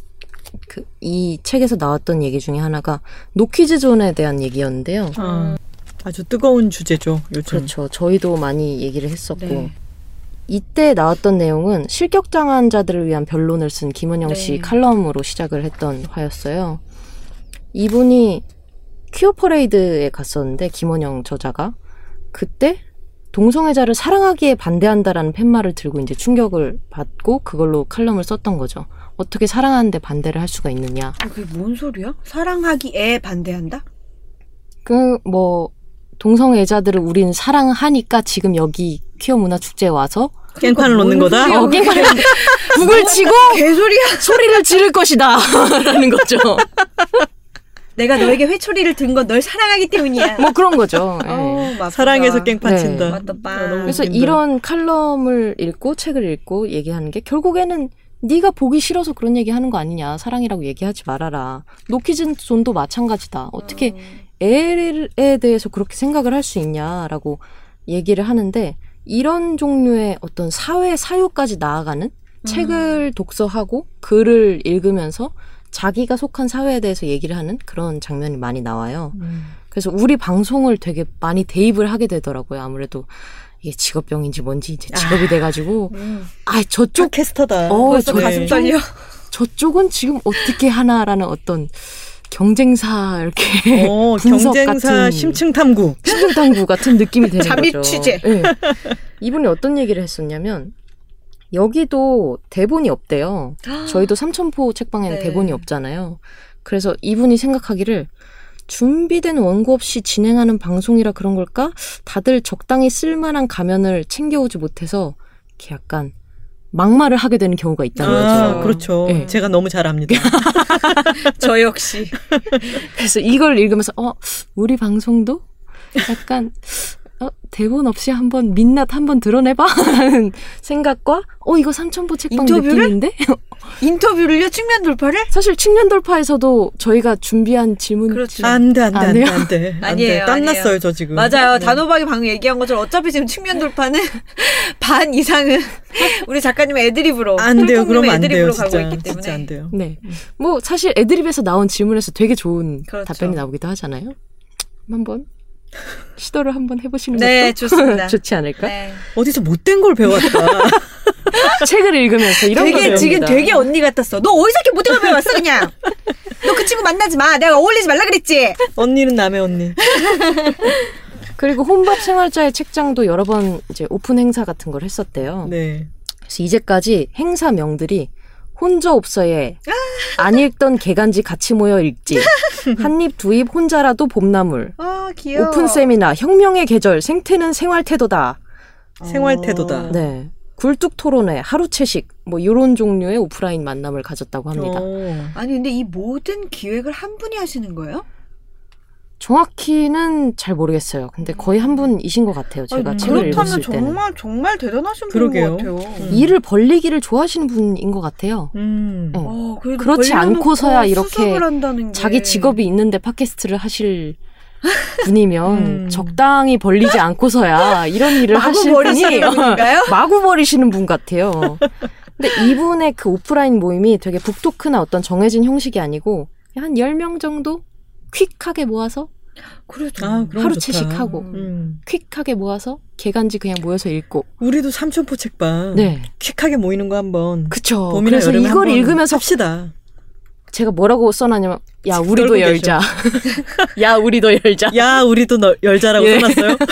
그 이 책에서 나왔던 얘기 중에 하나가 노키즈 존에 대한 얘기였는데요.
어, 아주 뜨거운 주제죠 요즘.
그렇죠. 저희도 많이 얘기를 했었고
네.
이때 나왔던 내용은 실격당한 자들을 위한 변론을 쓴 김원영 씨
네.
칼럼으로 시작을 했던 화였어요. 이분이 퀴어 퍼레이드에 갔었는데 김원영 저자가 그때 동성애자를 사랑하기에 반대한다라는 팻말을 들고 이제 충격을 받고 그걸로 칼럼을 썼던 거죠. 어떻게 사랑하는데 반대를 할 수가 있느냐.
아, 그게 뭔 소리야? 사랑하기에 반대한다?
그 뭐 동성애자들을 우린 사랑하니까 지금 여기 퀴어 문화 축제에 와서
깽판을 놓는 거다.
어, 깽판을 북을 치고
개소리야.
소리를 지를 것이다 라는 거죠.
내가 너에게 회초리를 든 건 널 사랑하기 때문이야.
뭐 그런 거죠. 예.
어우, 맞다.
사랑해서 깽판
네.
친다. 아, 너무
그래서. 이런 칼럼을 읽고 책을 읽고 얘기하는 게 결국에는 네가 보기 싫어서 그런 얘기 하는 거 아니냐. 사랑이라고 얘기하지 말아라. 노키즈 존도 마찬가지다. 어떻게 애에 대해서 그렇게 생각을 할 수 있냐라고 얘기를 하는데 이런 종류의 어떤 사회 사유까지 나아가는 책을 독서하고 글을 읽으면서 자기가 속한 사회에 대해서 얘기를 하는 그런 장면이 많이 나와요.
음.
그래서 우리 방송을 되게 많이 대입을 하게 되더라고요. 아무래도 이게 직업병인지 뭔지 이제 직업이 돼가지고 아 저쪽
팟캐스터다.
어,
벌써
저-
가슴 떨려.
저쪽은 지금 어떻게 하나라는 어떤 경쟁사 이렇게
어,
분석
경쟁사
같은
심층 탐구.
신중탐구 같은 느낌이 되는
잠입
거죠.
취재.
예. 이분이 어떤 얘기를 했었냐면 여기도 대본이 없대요. 저희도 삼천포 책방에는
네.
대본이 없잖아요. 그래서 이분이 생각하기를 준비된 원고 없이 진행하는 방송이라 그런 걸까? 다들 적당히 쓸만한 가면을 챙겨오지 못해서 이렇게 약간 막말을 하게 되는 경우가 있다는
아,
거죠.
그렇죠.
예.
제가 너무 잘 압니다.
저 역시.
그래서 이걸 읽으면서 어 우리 방송도 약간 어, 대본 없이 한번 민낯 한번 드러내봐 라는 생각과 어 이거 삼천포 책방
인터뷰를?
느낌인데
인터뷰를요? 측면 돌파를?
사실 측면 돌파에서도 저희가 준비한 질문
그렇죠.
안 돼, 안 돼, 안안 돼,
돼요?
안 돼. 안
아니에요,
돼. 땀났어요. 저 지금.
맞아요.
네.
단호박이 방금 얘기한 것처럼 어차피 지금 측면 돌파는 반 이상은 우리 작가님 애드립으로
안 돼요. 그러면 안 돼요,
애드립으로
진짜.
가고 있기 때문에
진짜 안 돼요.
네. 뭐 사실 애드립에서 나온 질문에서 되게 좋은
그렇죠.
답변이 나오기도 하잖아요. 한번 시도를 한번 해보시는
네,
것도
좋습니다.
좋지 않을까?
네.
어디서 못된 걸 배웠다.
책을 읽으면서 이런 걸
되게
배웁니다.
지금 되게 언니 같았어. 너 어디서 이렇게 못된 걸 배웠어 그냥? 너 그 친구 만나지 마. 내가 어울리지 말라 그랬지.
언니는 남의 언니.
그리고 혼밥 생활자의 책장도 여러 번 이제 오픈 행사 같은 걸 했었대요.
네.
그래서 이제까지 행사명들이 혼자 없어에 안 읽던 계간지 같이 모여 읽지 한입 두 입 혼자라도 봄나물
아 귀여워.
오픈 세미나 혁명의 계절 생태는 생활 태도다
생활 태도다.
네 굴뚝 토론회 하루 채식 뭐 이런 종류의 오프라인 만남을 가졌다고 합니다
어.
아니 근데 이 모든 기획을 한 분이 하시는 거예요?
정확히는 잘 모르겠어요 근데 거의 한 분이신 것 같아요 제가
아니,
책을 읽었을
그렇다면
때는
정말 정말 대단하신 분인
그러게요.
것 같아요.
음.
일을 벌리기를 좋아하시는 분인 것 같아요
음.
어.
어,
그렇지 않고서야 이렇게
수습을 한다는 게.
자기 직업이 있는데 팟캐스트를 하실 분이면
음.
적당히 벌리지 않고서야 이런 일을
마구
하실
버리시는
분이? 마구 버리시는 분 같아요. 근데 이분의 그 오프라인 모임이 되게 북토크나 어떤 정해진 형식이 아니고 한 10명 정도 퀵하게 모아서
그래도
아,
하루. 채식하고
음.
퀵하게 모아서 개간지 그냥 모여서 읽고
우리도 삼천포 책방.
네
퀵하게 모이는 거 한번.
그쵸 그래서 이걸 읽으면서
합시다.
제가 뭐라고 써놨냐면 야 우리도. 열자 야 우리도 열자
야, 우리도 너, 열자라고
예.
써놨어요.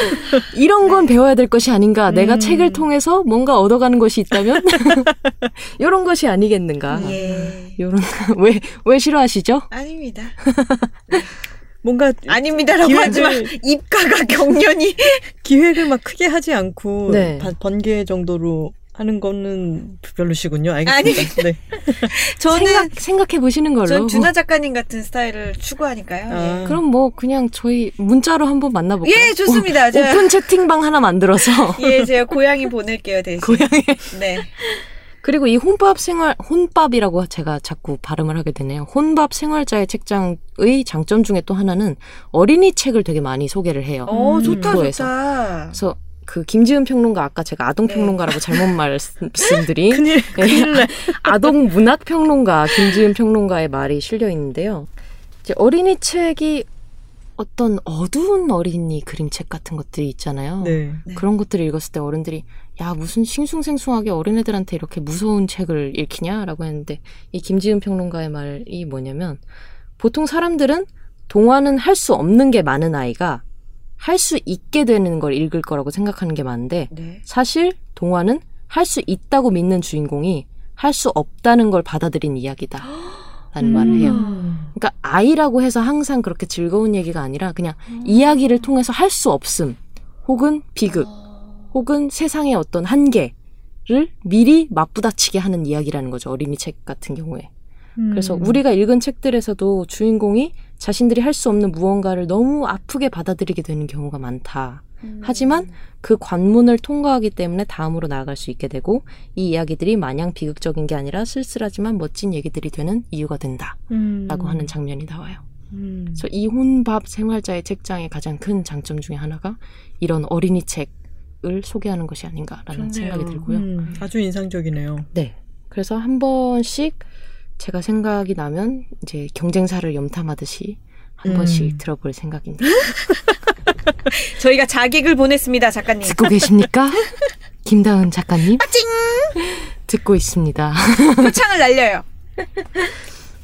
이런 건 배워야 될 것이 아닌가. 내가
음.
책을 통해서 뭔가 얻어가는 것이 있다면 이런 것이 아니겠는가.
예.
요런 왜 왜 싫어하시죠?
아닙니다.
뭔가
아닙니다라고 하지만 입가가 경련이
기획을 막 크게 하지 않고
네.
바- 번개 정도로 하는 거는 별로시군요. 알겠습니다. 네.
저는
생각 생각 해 보시는 걸로.
전 준하 작가님 같은 스타일을 추구하니까요.
아.
예.
그럼 뭐 그냥 저희 문자로 한번 만나볼까요?
예, 좋습니다. 제가
오픈 채팅방 하나 만들어서
예, 제가 고양이 보낼게요 대신.
고양이.
네.
그리고 이 혼밥 생활 혼밥이라고 제가 자꾸 발음을 하게 되네요. 혼밥 생활자의 책장의 장점 중에 또 하나는 어린이 책을 되게 많이 소개를 해요.
어 좋다
프로에서.
좋다.
그래서 그 김지은 평론가 아까 제가 아동
네.
평론가라고 잘못 말씀드린
큰일 큰일 나.
아동 문학 평론가 김지은 평론가의 말이 실려 있는데요. 이제 어린이 책이 어떤 어두운 어린이 그림책 같은 것들이 있잖아요.
네.
그런 것들을 읽었을 때 어른들이 야 무슨 싱숭생숭하게 어린애들한테 이렇게 무서운 책을 읽히냐라고 했는데 이 김지은 평론가의 말이 뭐냐면 보통 사람들은 동화는 할 수 없는 게 많은 아이가 할 수 있게 되는 걸 읽을 거라고 생각하는 게 많은데
네.
사실 동화는 할 수 있다고 믿는 주인공이 할 수 없다는 걸 받아들인 이야기다. 라는 말을 해요. 그러니까 아이라고 해서 항상 그렇게 즐거운 얘기가 아니라 그냥 이야기를 통해서 할 수 없음 혹은 비극 혹은 세상의 어떤 한계를 미리 맞부닥치게 하는 이야기라는 거죠. 어린이 책 같은 경우에. 그래서
음.
우리가 읽은 책들에서도 주인공이 자신들이 할 수 없는 무언가를 너무 아프게 받아들이게 되는 경우가 많다. 하지만 그 관문을 통과하기 때문에 다음으로 나아갈 수 있게 되고 이 이야기들이 마냥 비극적인 게 아니라 쓸쓸하지만 멋진 얘기들이 되는 이유가 된다라고
음.
하는 장면이 나와요.
음.
그래서 이 혼밥 생활자의 책장의 가장 큰 장점 중에 하나가 이런 어린이 책을 소개하는 것이 아닌가라는
좋네요.
생각이 들고요.
음, 아주 인상적이네요.
네. 그래서 한 번씩 제가 생각이 나면 이제 경쟁사를 염탐하듯이 한
음.
번씩 들어볼 생각입니다.
저희가 자객을 보냈습니다 작가님.
듣고 계십니까? 김다은 작가님? 듣고 있습니다.
표창을 날려요.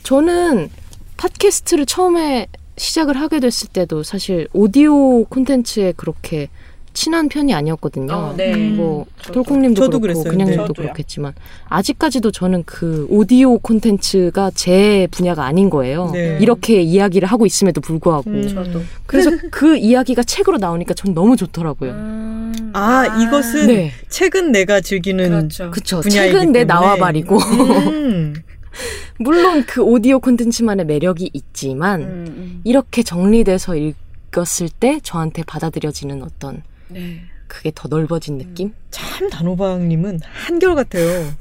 저는 팟캐스트를 처음에 시작을 하게 됐을 때도 사실 오디오 콘텐츠에 그렇게 친한 편이 아니었거든요.
어, 네.
뭐
저도.
톨콩님도
저도
그렇고
그랬어요.
그냥
네.
저도
저도요.
그렇겠지만 아직까지도 저는 그 오디오 콘텐츠가 제 분야가 아닌 거예요.
네.
이렇게 이야기를 하고 있음에도 불구하고
음.
저도.
그래서 그 이야기가 책으로 나오니까 전 너무 좋더라고요.
음,
아, 이것은
네,
책은 내가 즐기는
그렇죠.
그쵸.
분야이기
책은 내
때문에.
나와바리고
음.
물론 그 오디오 콘텐츠만의 매력이 있지만
음, 음.
이렇게 정리돼서 읽었을 때 저한테 받아들여지는 어떤
네.
그게 더 넓어진 느낌?
참 단호박님은 한결 같아요.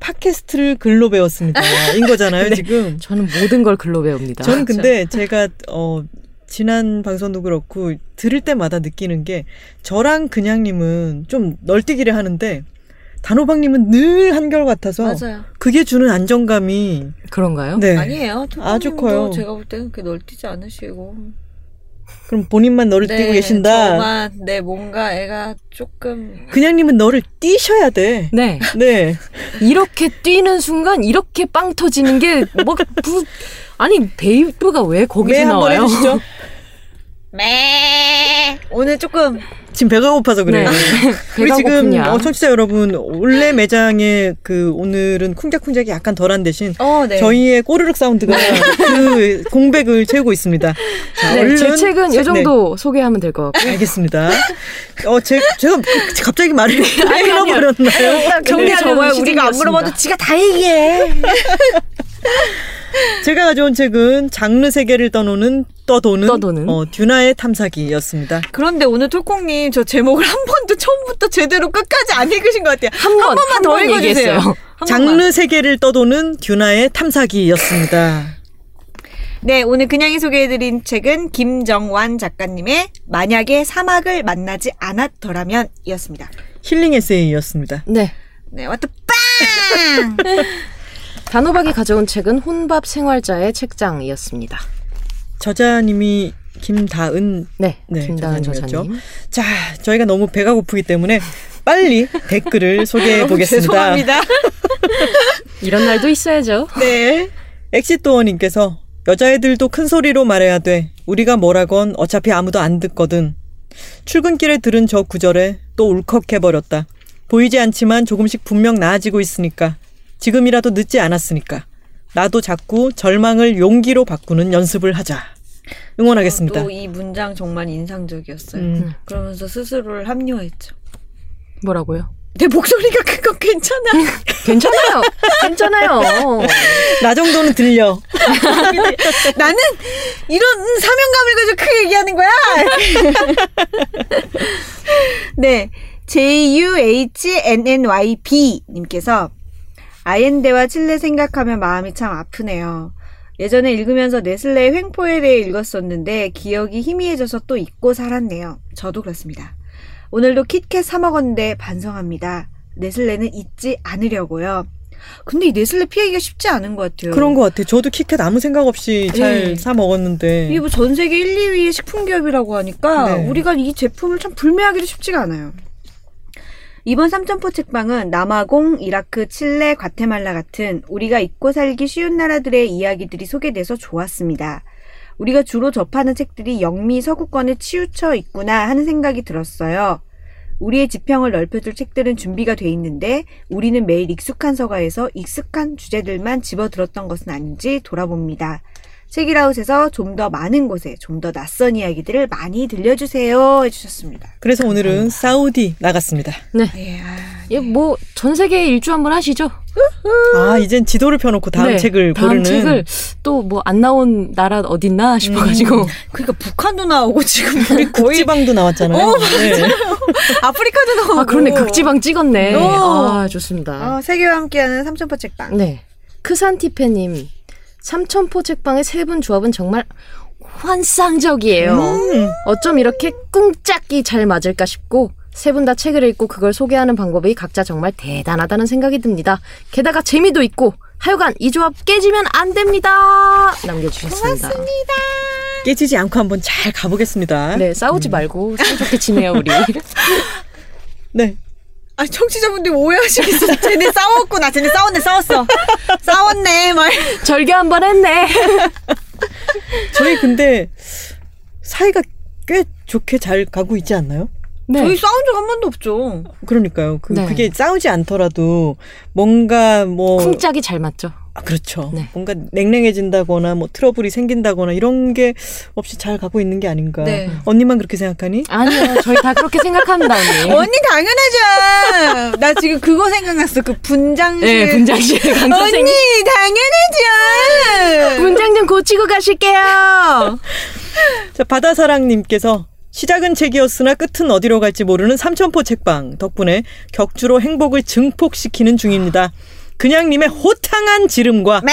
팟캐스트를 글로 배웠습니다. 인 거잖아요, 지금.
저는 모든 걸 글로 배웁니다.
저는 근데 제가 어 지난 방송도 그렇고 들을 때마다 느끼는 게 저랑 그냥님은 좀 널뛰기를 하는데 단호박님은 늘 한결 같아서
맞아요.
그게 주는 안정감이
그런가요?
네
아니에요.
아주 커요.
제가 볼 때는 그렇게 널뛰지 않으시고.
그럼 본인만 너를 뛰고 계신다.
저만 네 뭔가 애가 조금
그냥님은 너를 뛰셔야 돼.
네.
네.
이렇게 뛰는 순간 이렇게 빵 터지는 게 뭐, 부, 아니, 베이브가 왜 거기서 나와요?
해주시죠.
매 오늘 조금
지금 배가 고파서 그래요.
네.
우리 지금
고프냐.
어, 청취자 여러분 원래 매장에 그 오늘은 쿵짝쿵짝이 약간 덜한 대신
어 네.
저희의 꼬르륵 사운드가 그 공백을 채우고 있습니다. 자,
네,
얼른
제 책은
책-
이 정도 소개하면 될 것 같고.
네, 알겠습니다. 어, 제, 제가 갑자기 말을 끊어버렸나요?
정리하려고
저는
우리가 안. 물어봐도 지가 다 얘기해.
제가 가져온 책은 장르 세계를 떠도는 떠도는,
떠도는.
어, 듀나의 탐사기였습니다.
그런데 오늘 톨콩님 저 제목을 한 번도 처음부터 제대로 끝까지 안 읽으신 것 같아요.
한 번,
번만 더 읽어주세요. 한
장르
번만.
세계를 떠도는 듀나의 탐사기였습니다.
네, 오늘 그냥이 소개해드린 책은 김정완 작가님의 만약에 사막을 만나지 않았더라면 이었습니다.
힐링 에세이였습니다.
네.
네, 와또 빵!
단호박이 가져온 책은 혼밥 생활자의 책장이었습니다.
저자님이 김다은
네.
네,
김다은
저자님이었죠.
저자님.
자, 저희가 너무 배가 고프기 때문에 빨리 댓글을 소개해 보겠습니다.
죄송합니다.
이런 날도 있어야죠.
네.
엑시도어님께서 여자애들도 큰 소리로 말해야 돼. 우리가 뭐라건 어차피 아무도 안 듣거든. 출근길에 들은 저 구절에 또 울컥해버렸다. 보이지 않지만 조금씩 분명 나아지고 있으니까. 지금이라도 늦지 않았으니까. 나도 자꾸 절망을 용기로 바꾸는 연습을 하자. 응원하겠습니다.
또 이 문장 정말 인상적이었어요.
음.
그러면서 스스로를 합리화했죠.
뭐라고요?
내 목소리가 큰건 괜찮아.
괜찮아요. 괜찮아요.
나 정도는 들려.
나는 이런 사명감을 가지고 크게 얘기하는 거야. 네. JUHNNYB 님께서 아옌데와 칠레 생각하면 마음이 참 아프네요. 예전에 읽으면서 네슬레의 횡포에 대해 읽었었는데 기억이 희미해져서 또 잊고 살았네요. 저도 그렇습니다. 오늘도 키캣 사 먹었는데 반성합니다. 네슬레는 잊지 않으려고요. 근데 이 네슬레 피하기가 쉽지 않은 것 같아요.
그런 것 같아. 저도 키캣 아무 생각 없이 잘
네.
사 먹었는데.
이게 뭐 전 세계 1, 2위의 식품 기업이라고 하니까
네.
우리가 이 제품을 참 불매하기도 쉽지가 않아요. 이번 삼천포 책방은 남아공, 이라크, 칠레, 과테말라 같은 우리가 잊고 살기 쉬운 나라들의 이야기들이 소개돼서 좋았습니다. 우리가 주로 접하는 책들이 영미 서구권에 치우쳐 있구나 하는 생각이 들었어요. 우리의 지평을 넓혀줄 책들은 준비가 돼 있는데 우리는 매일 익숙한 서가에서 익숙한 주제들만 집어들었던 것은 아닌지 돌아봅니다. 책이라웃에서 좀 더 많은 곳에 좀 더 낯선 이야기들을 많이 들려주세요 해주셨습니다.
그래서 오늘은 사우디 나갔습니다.
네.
예, 아,
예, 뭐, 전 세계 일주 한번 하시죠.
아, 이젠 지도를 펴놓고 다음
네,
책을
다음
고르는.
책을 또 뭐 안 나온 나라 어딨나 싶어가지고.
그러니까 북한도 나오고 지금 우리 거의
극지방도 나왔잖아요.
어,
네.
아프리카도 나오고.
아, 그러네. 극지방 찍었네.
어.
아, 좋습니다.
어, 세계와 함께하는 삼천포 책방.
네. 크산티페님, 삼천포 책방의 세 분 조합은 정말 환상적이에요.
음.
어쩜 이렇게 꿍짝이 잘 맞을까 싶고, 세 분 다 책을 읽고 그걸 소개하는 방법이 각자 정말 대단하다는 생각이 듭니다. 게다가 재미도 있고, 하여간 이 조합 깨지면 안 됩니다! 남겨주셨습니다.
깨지지 않고 한번 잘 가보겠습니다.
네, 싸우지 말고 사이좋게 지내요, 우리.
네.
아, 청취자분들 오해하시겠어. 쟤네 싸웠구나. 쟤네 싸웠네, 싸웠어. 싸웠네, 막.
절개 한번 했네.
저희 근데 사이가 꽤 좋게 잘 가고 있지 않나요?
네.
저희 싸운 적 한 번도 없죠.
그러니까요. 그,
네.
그게 싸우지 않더라도 뭔가 뭐.
쿵짝이 잘 맞죠?
아, 그렇죠.
네.
뭔가 냉랭해진다거나 뭐 트러블이 생긴다거나 이런 게 없이 잘 가고 있는 게 아닌가.
네.
언니만 그렇게 생각하니?
아니요, 저희 다 그렇게 생각합니다, 언니.
언니 당연하죠. 나 지금 그거 생각났어. 그 분장실.
네, 분장실 강
언니. 당연하죠.
분장 좀 고치고 가실게요.
자, 바다사랑님께서 시작은 책이었으나 끝은 어디로 갈지 모르는 삼천포 책방 덕분에 격주로 행복을 증폭시키는 중입니다. 그냥님의 호탕한 지름과
매.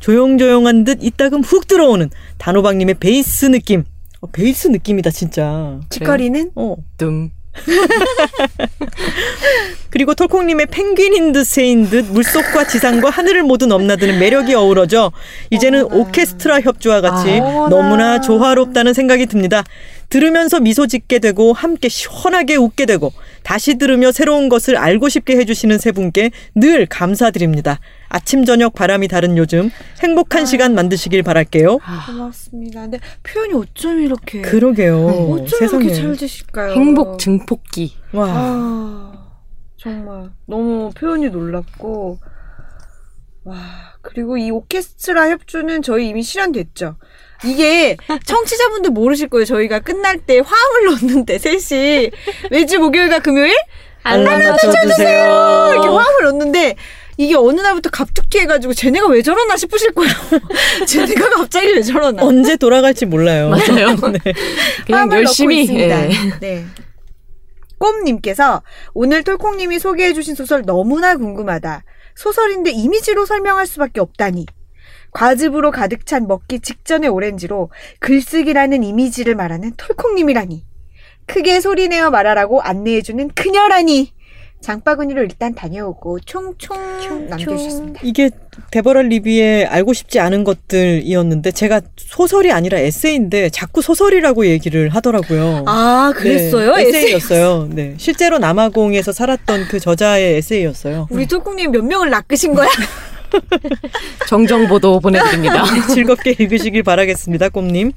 조용조용한 듯 이따금 훅 들어오는 단호박님의 베이스 느낌. 어, 베이스 느낌이다 진짜.
치커리는
어.
dum.
그리고 톨콩님의 펭귄인 듯 새인 듯 물속과 지상과 하늘을 모두 넘나드는 매력이 어우러져 이제는 오케스트라 협주와 같이
어머나.
너무나 조화롭다는 생각이 듭니다. 들으면서 미소 짓게 되고 함께 시원하게 웃게 되고 다시 들으며 새로운 것을 알고 싶게 해주시는 세 분께 늘 감사드립니다. 아침 저녁 바람이 다른 요즘 행복한 시간 만드시길 바랄게요.
고맙습니다. 근데 표현이 어쩜 이렇게
그러게요.
어쩜
세상에.
이렇게 잘 되실까요?
행복 증폭기.
와.
아 정말 너무 표현이 놀랍고 와 그리고 이 오케스트라 협주는 저희 이미 실현됐죠. 이게 청취자분들 모르실 거예요. 저희가 끝날 때 화음을 넣는데 셋이 매주 목요일과 금요일
알람
이렇게
맞춰주세요.
화음을 넣는데 이게 어느 날부터 갑툭튀 해가지고 쟤네가 왜 저러나 싶으실 거예요. 쟤네가 갑자기 왜 저러나.
언제 돌아갈지 몰라요.
맞아요.
네.
그냥 열심히. 예.
네. 꼼님께서 오늘 톨콩님이 소개해주신 소설 너무나 궁금하다. 소설인데 이미지로 설명할 수밖에 없다니. 과즙으로 가득 찬 먹기 직전의 오렌지로 글쓰기라는 이미지를 말하는 톨콩님이라니. 크게 소리내어 말하라고 안내해주는 그녀라니. 장바구니로 일단 다녀오고 총총 남겨주셨습니다.
이게 데버럴 리비의 알고 싶지 않은 것들이었는데 제가 소설이 아니라 에세이인데 자꾸 소설이라고 얘기를 하더라고요.
아 그랬어요?
네,
에세이?
에세이였어요. 네, 실제로 남아공에서 살았던 그 저자의 에세이였어요.
우리 톨콩님 몇 명을 낚으신 거야?
정정보도 보내드립니다.
즐겁게 읽으시길 바라겠습니다, 꼼님.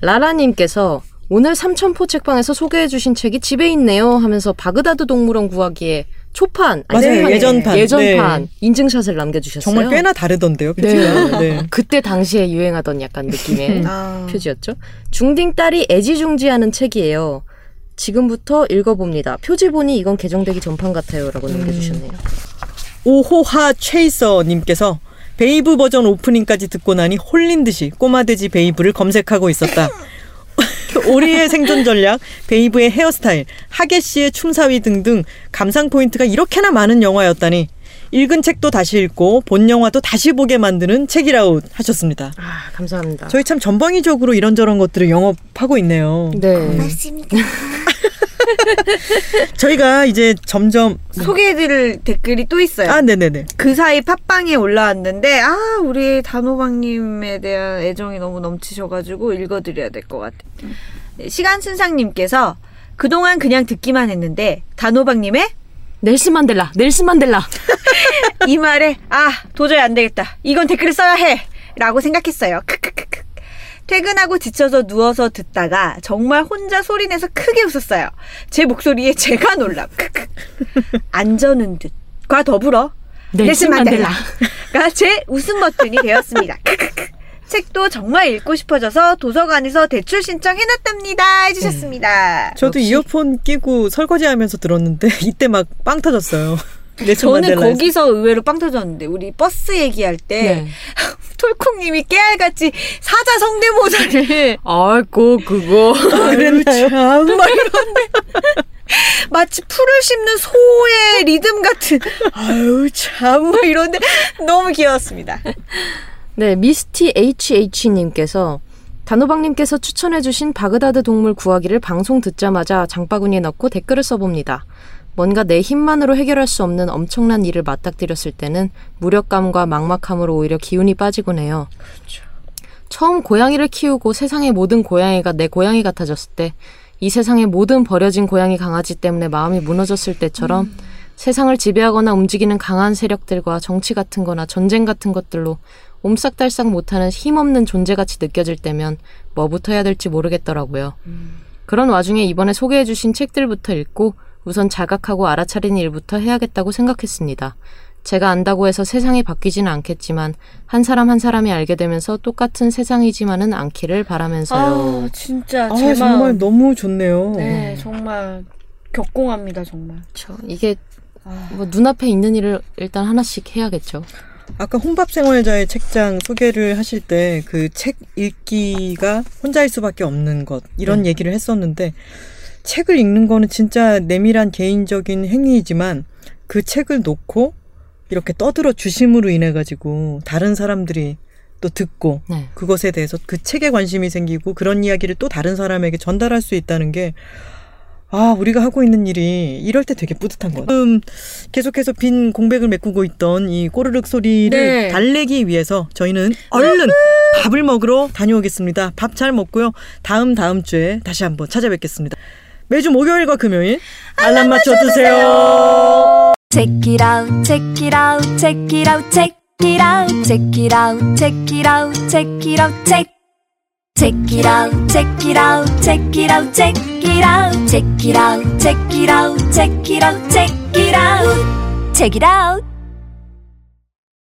라라님께서 오늘 삼천포 책방에서 소개해주신 책이 집에 있네요 하면서 바그다드 동물원 구하기에 초판, 아니,
맞아요. 예전판.
예전판
네.
인증샷을 남겨주셨어요.
정말 꽤나 다르던데요, 표지가. 네.
그때 당시에 유행하던 약간 느낌의
아.
표지였죠. 중딩 딸이 애지중지하는 책이에요. 지금부터 읽어봅니다. 표지 보니 이건 개정되기 전판 같아요라고 남겨주셨네요.
오호하 최이서님께서 베이브 버전 오프닝까지 듣고 나니 홀린 듯이 꼬마돼지 베이브를 검색하고 있었다. 오리의 생존 전략, 베이브의 헤어스타일, 호겟 씨의 춤사위 등등 감상 포인트가 이렇게나 많은 영화였다니 읽은 책도 다시 읽고 본 영화도 다시 보게 만드는 책읽아웃 하셨습니다.
아, 감사합니다.
저희 참 전방위적으로 이런저런 것들을 영업하고 있네요.
네.
맞습니다.
저희가 이제 점점
소개해드릴 댓글이 또 있어요.
아 네네네.
그 사이 팟빵에 올라왔는데 아 우리 단호박님에 대한 애정이 너무 넘치셔가지고 읽어드려야 될 것 같아요. 네, 시간 순상님께서 그동안 그냥 듣기만 했는데 단호박님의
넬슨 만델라, 넬슨 만델라.
이 말에 아 도저히 안 되겠다. 이건 댓글을 써야 해. 라고 생각했어요. 크크크크. 퇴근하고 지쳐서 누워서 듣다가 정말 혼자 소리내서 크게 웃었어요. 제 목소리에 제가 놀람. 크크. 안전은 듯과 더불어 넬슨 만델라가 제 웃음 버튼이 되었습니다. 크크크. 책도 정말 읽고 싶어져서 도서관에서 대출 신청 해놨답니다. 해주셨습니다.
저도 이어폰 끼고 설거지하면서 들었는데 이때 막 빵 터졌어요. 넬슨
저는. 거기서 의외로 빵 터졌는데 우리 버스 얘기할 때
네.
톨콩님이 깨알같이 사자 성대모사를
아이고, 그거.
그랬나요?
막 이런데 마치 풀을 씹는 소의 리듬 같은 아유 참막 이런데 너무 귀여웠습니다.
네, 미스티 HH님께서 단호박님께서 추천해주신 바그다드 동물 구하기를 방송 듣자마자 장바구니에 넣고 댓글을 써봅니다. 뭔가 내 힘만으로 해결할 수 없는 엄청난 일을 맞닥뜨렸을 때는 무력감과 막막함으로 오히려 기운이 빠지곤 해요. 처음 고양이를 키우고 세상의 모든 고양이가 내 고양이 같아졌을 때, 이 세상의 모든 버려진 고양이 강아지 때문에 마음이 무너졌을 때처럼 세상을 지배하거나 움직이는 강한 세력들과 정치 같은 거나 전쟁 같은 것들로 옴싹달싹 못하는 힘없는 존재같이 느껴질 때면 뭐부터 해야 될지 모르겠더라고요. 그런 와중에 이번에 소개해주신 책들부터 읽고 우선 자각하고 알아차리는 일부터 해야겠다고 생각했습니다. 제가 안다고 해서 세상이 바뀌지는 않겠지만 한 사람 한 사람이 알게 되면서 똑같은 세상이지만은 않기를 바라면서요.
아 진짜 아제
정말 너무 좋네요.
네 정말 격공합니다 정말.
저 이게
아.
뭐 눈앞에 있는 일을 일단 하나씩 해야겠죠.
아까 혼밥 생활자의 책장 소개를 하실 때 그 책 읽기가 혼자일 수밖에 없는 것 이런
네.
얘기를 했었는데 책을 읽는 거는 진짜 내밀한 개인적인 행위이지만 그 책을 놓고 이렇게 떠들어 주심으로 인해 가지고 다른 사람들이 또 듣고
네.
그것에 대해서 그 책에 관심이 생기고 그런 이야기를 또 다른 사람에게 전달할 수 있다는 게 아, 우리가 하고 있는 일이 이럴 때 되게 뿌듯한 것 같아요. 지금 계속해서 빈 공백을 메꾸고 있던 이 꼬르륵 소리를
네.
달래기 위해서 저희는 얼른 밥을 먹으러 다녀오겠습니다. 밥 잘 먹고요. 다음 다음 주에 다시 한번 찾아뵙겠습니다. 매주 목요일과 금요일 알람 맞춰 주세요.
Check it out, check it out, check it out, check it out, check it out, check it out, check it out, check. Check it out, check it out, check it out, check it out, check it out, check it out, check it out, check it out, check it out.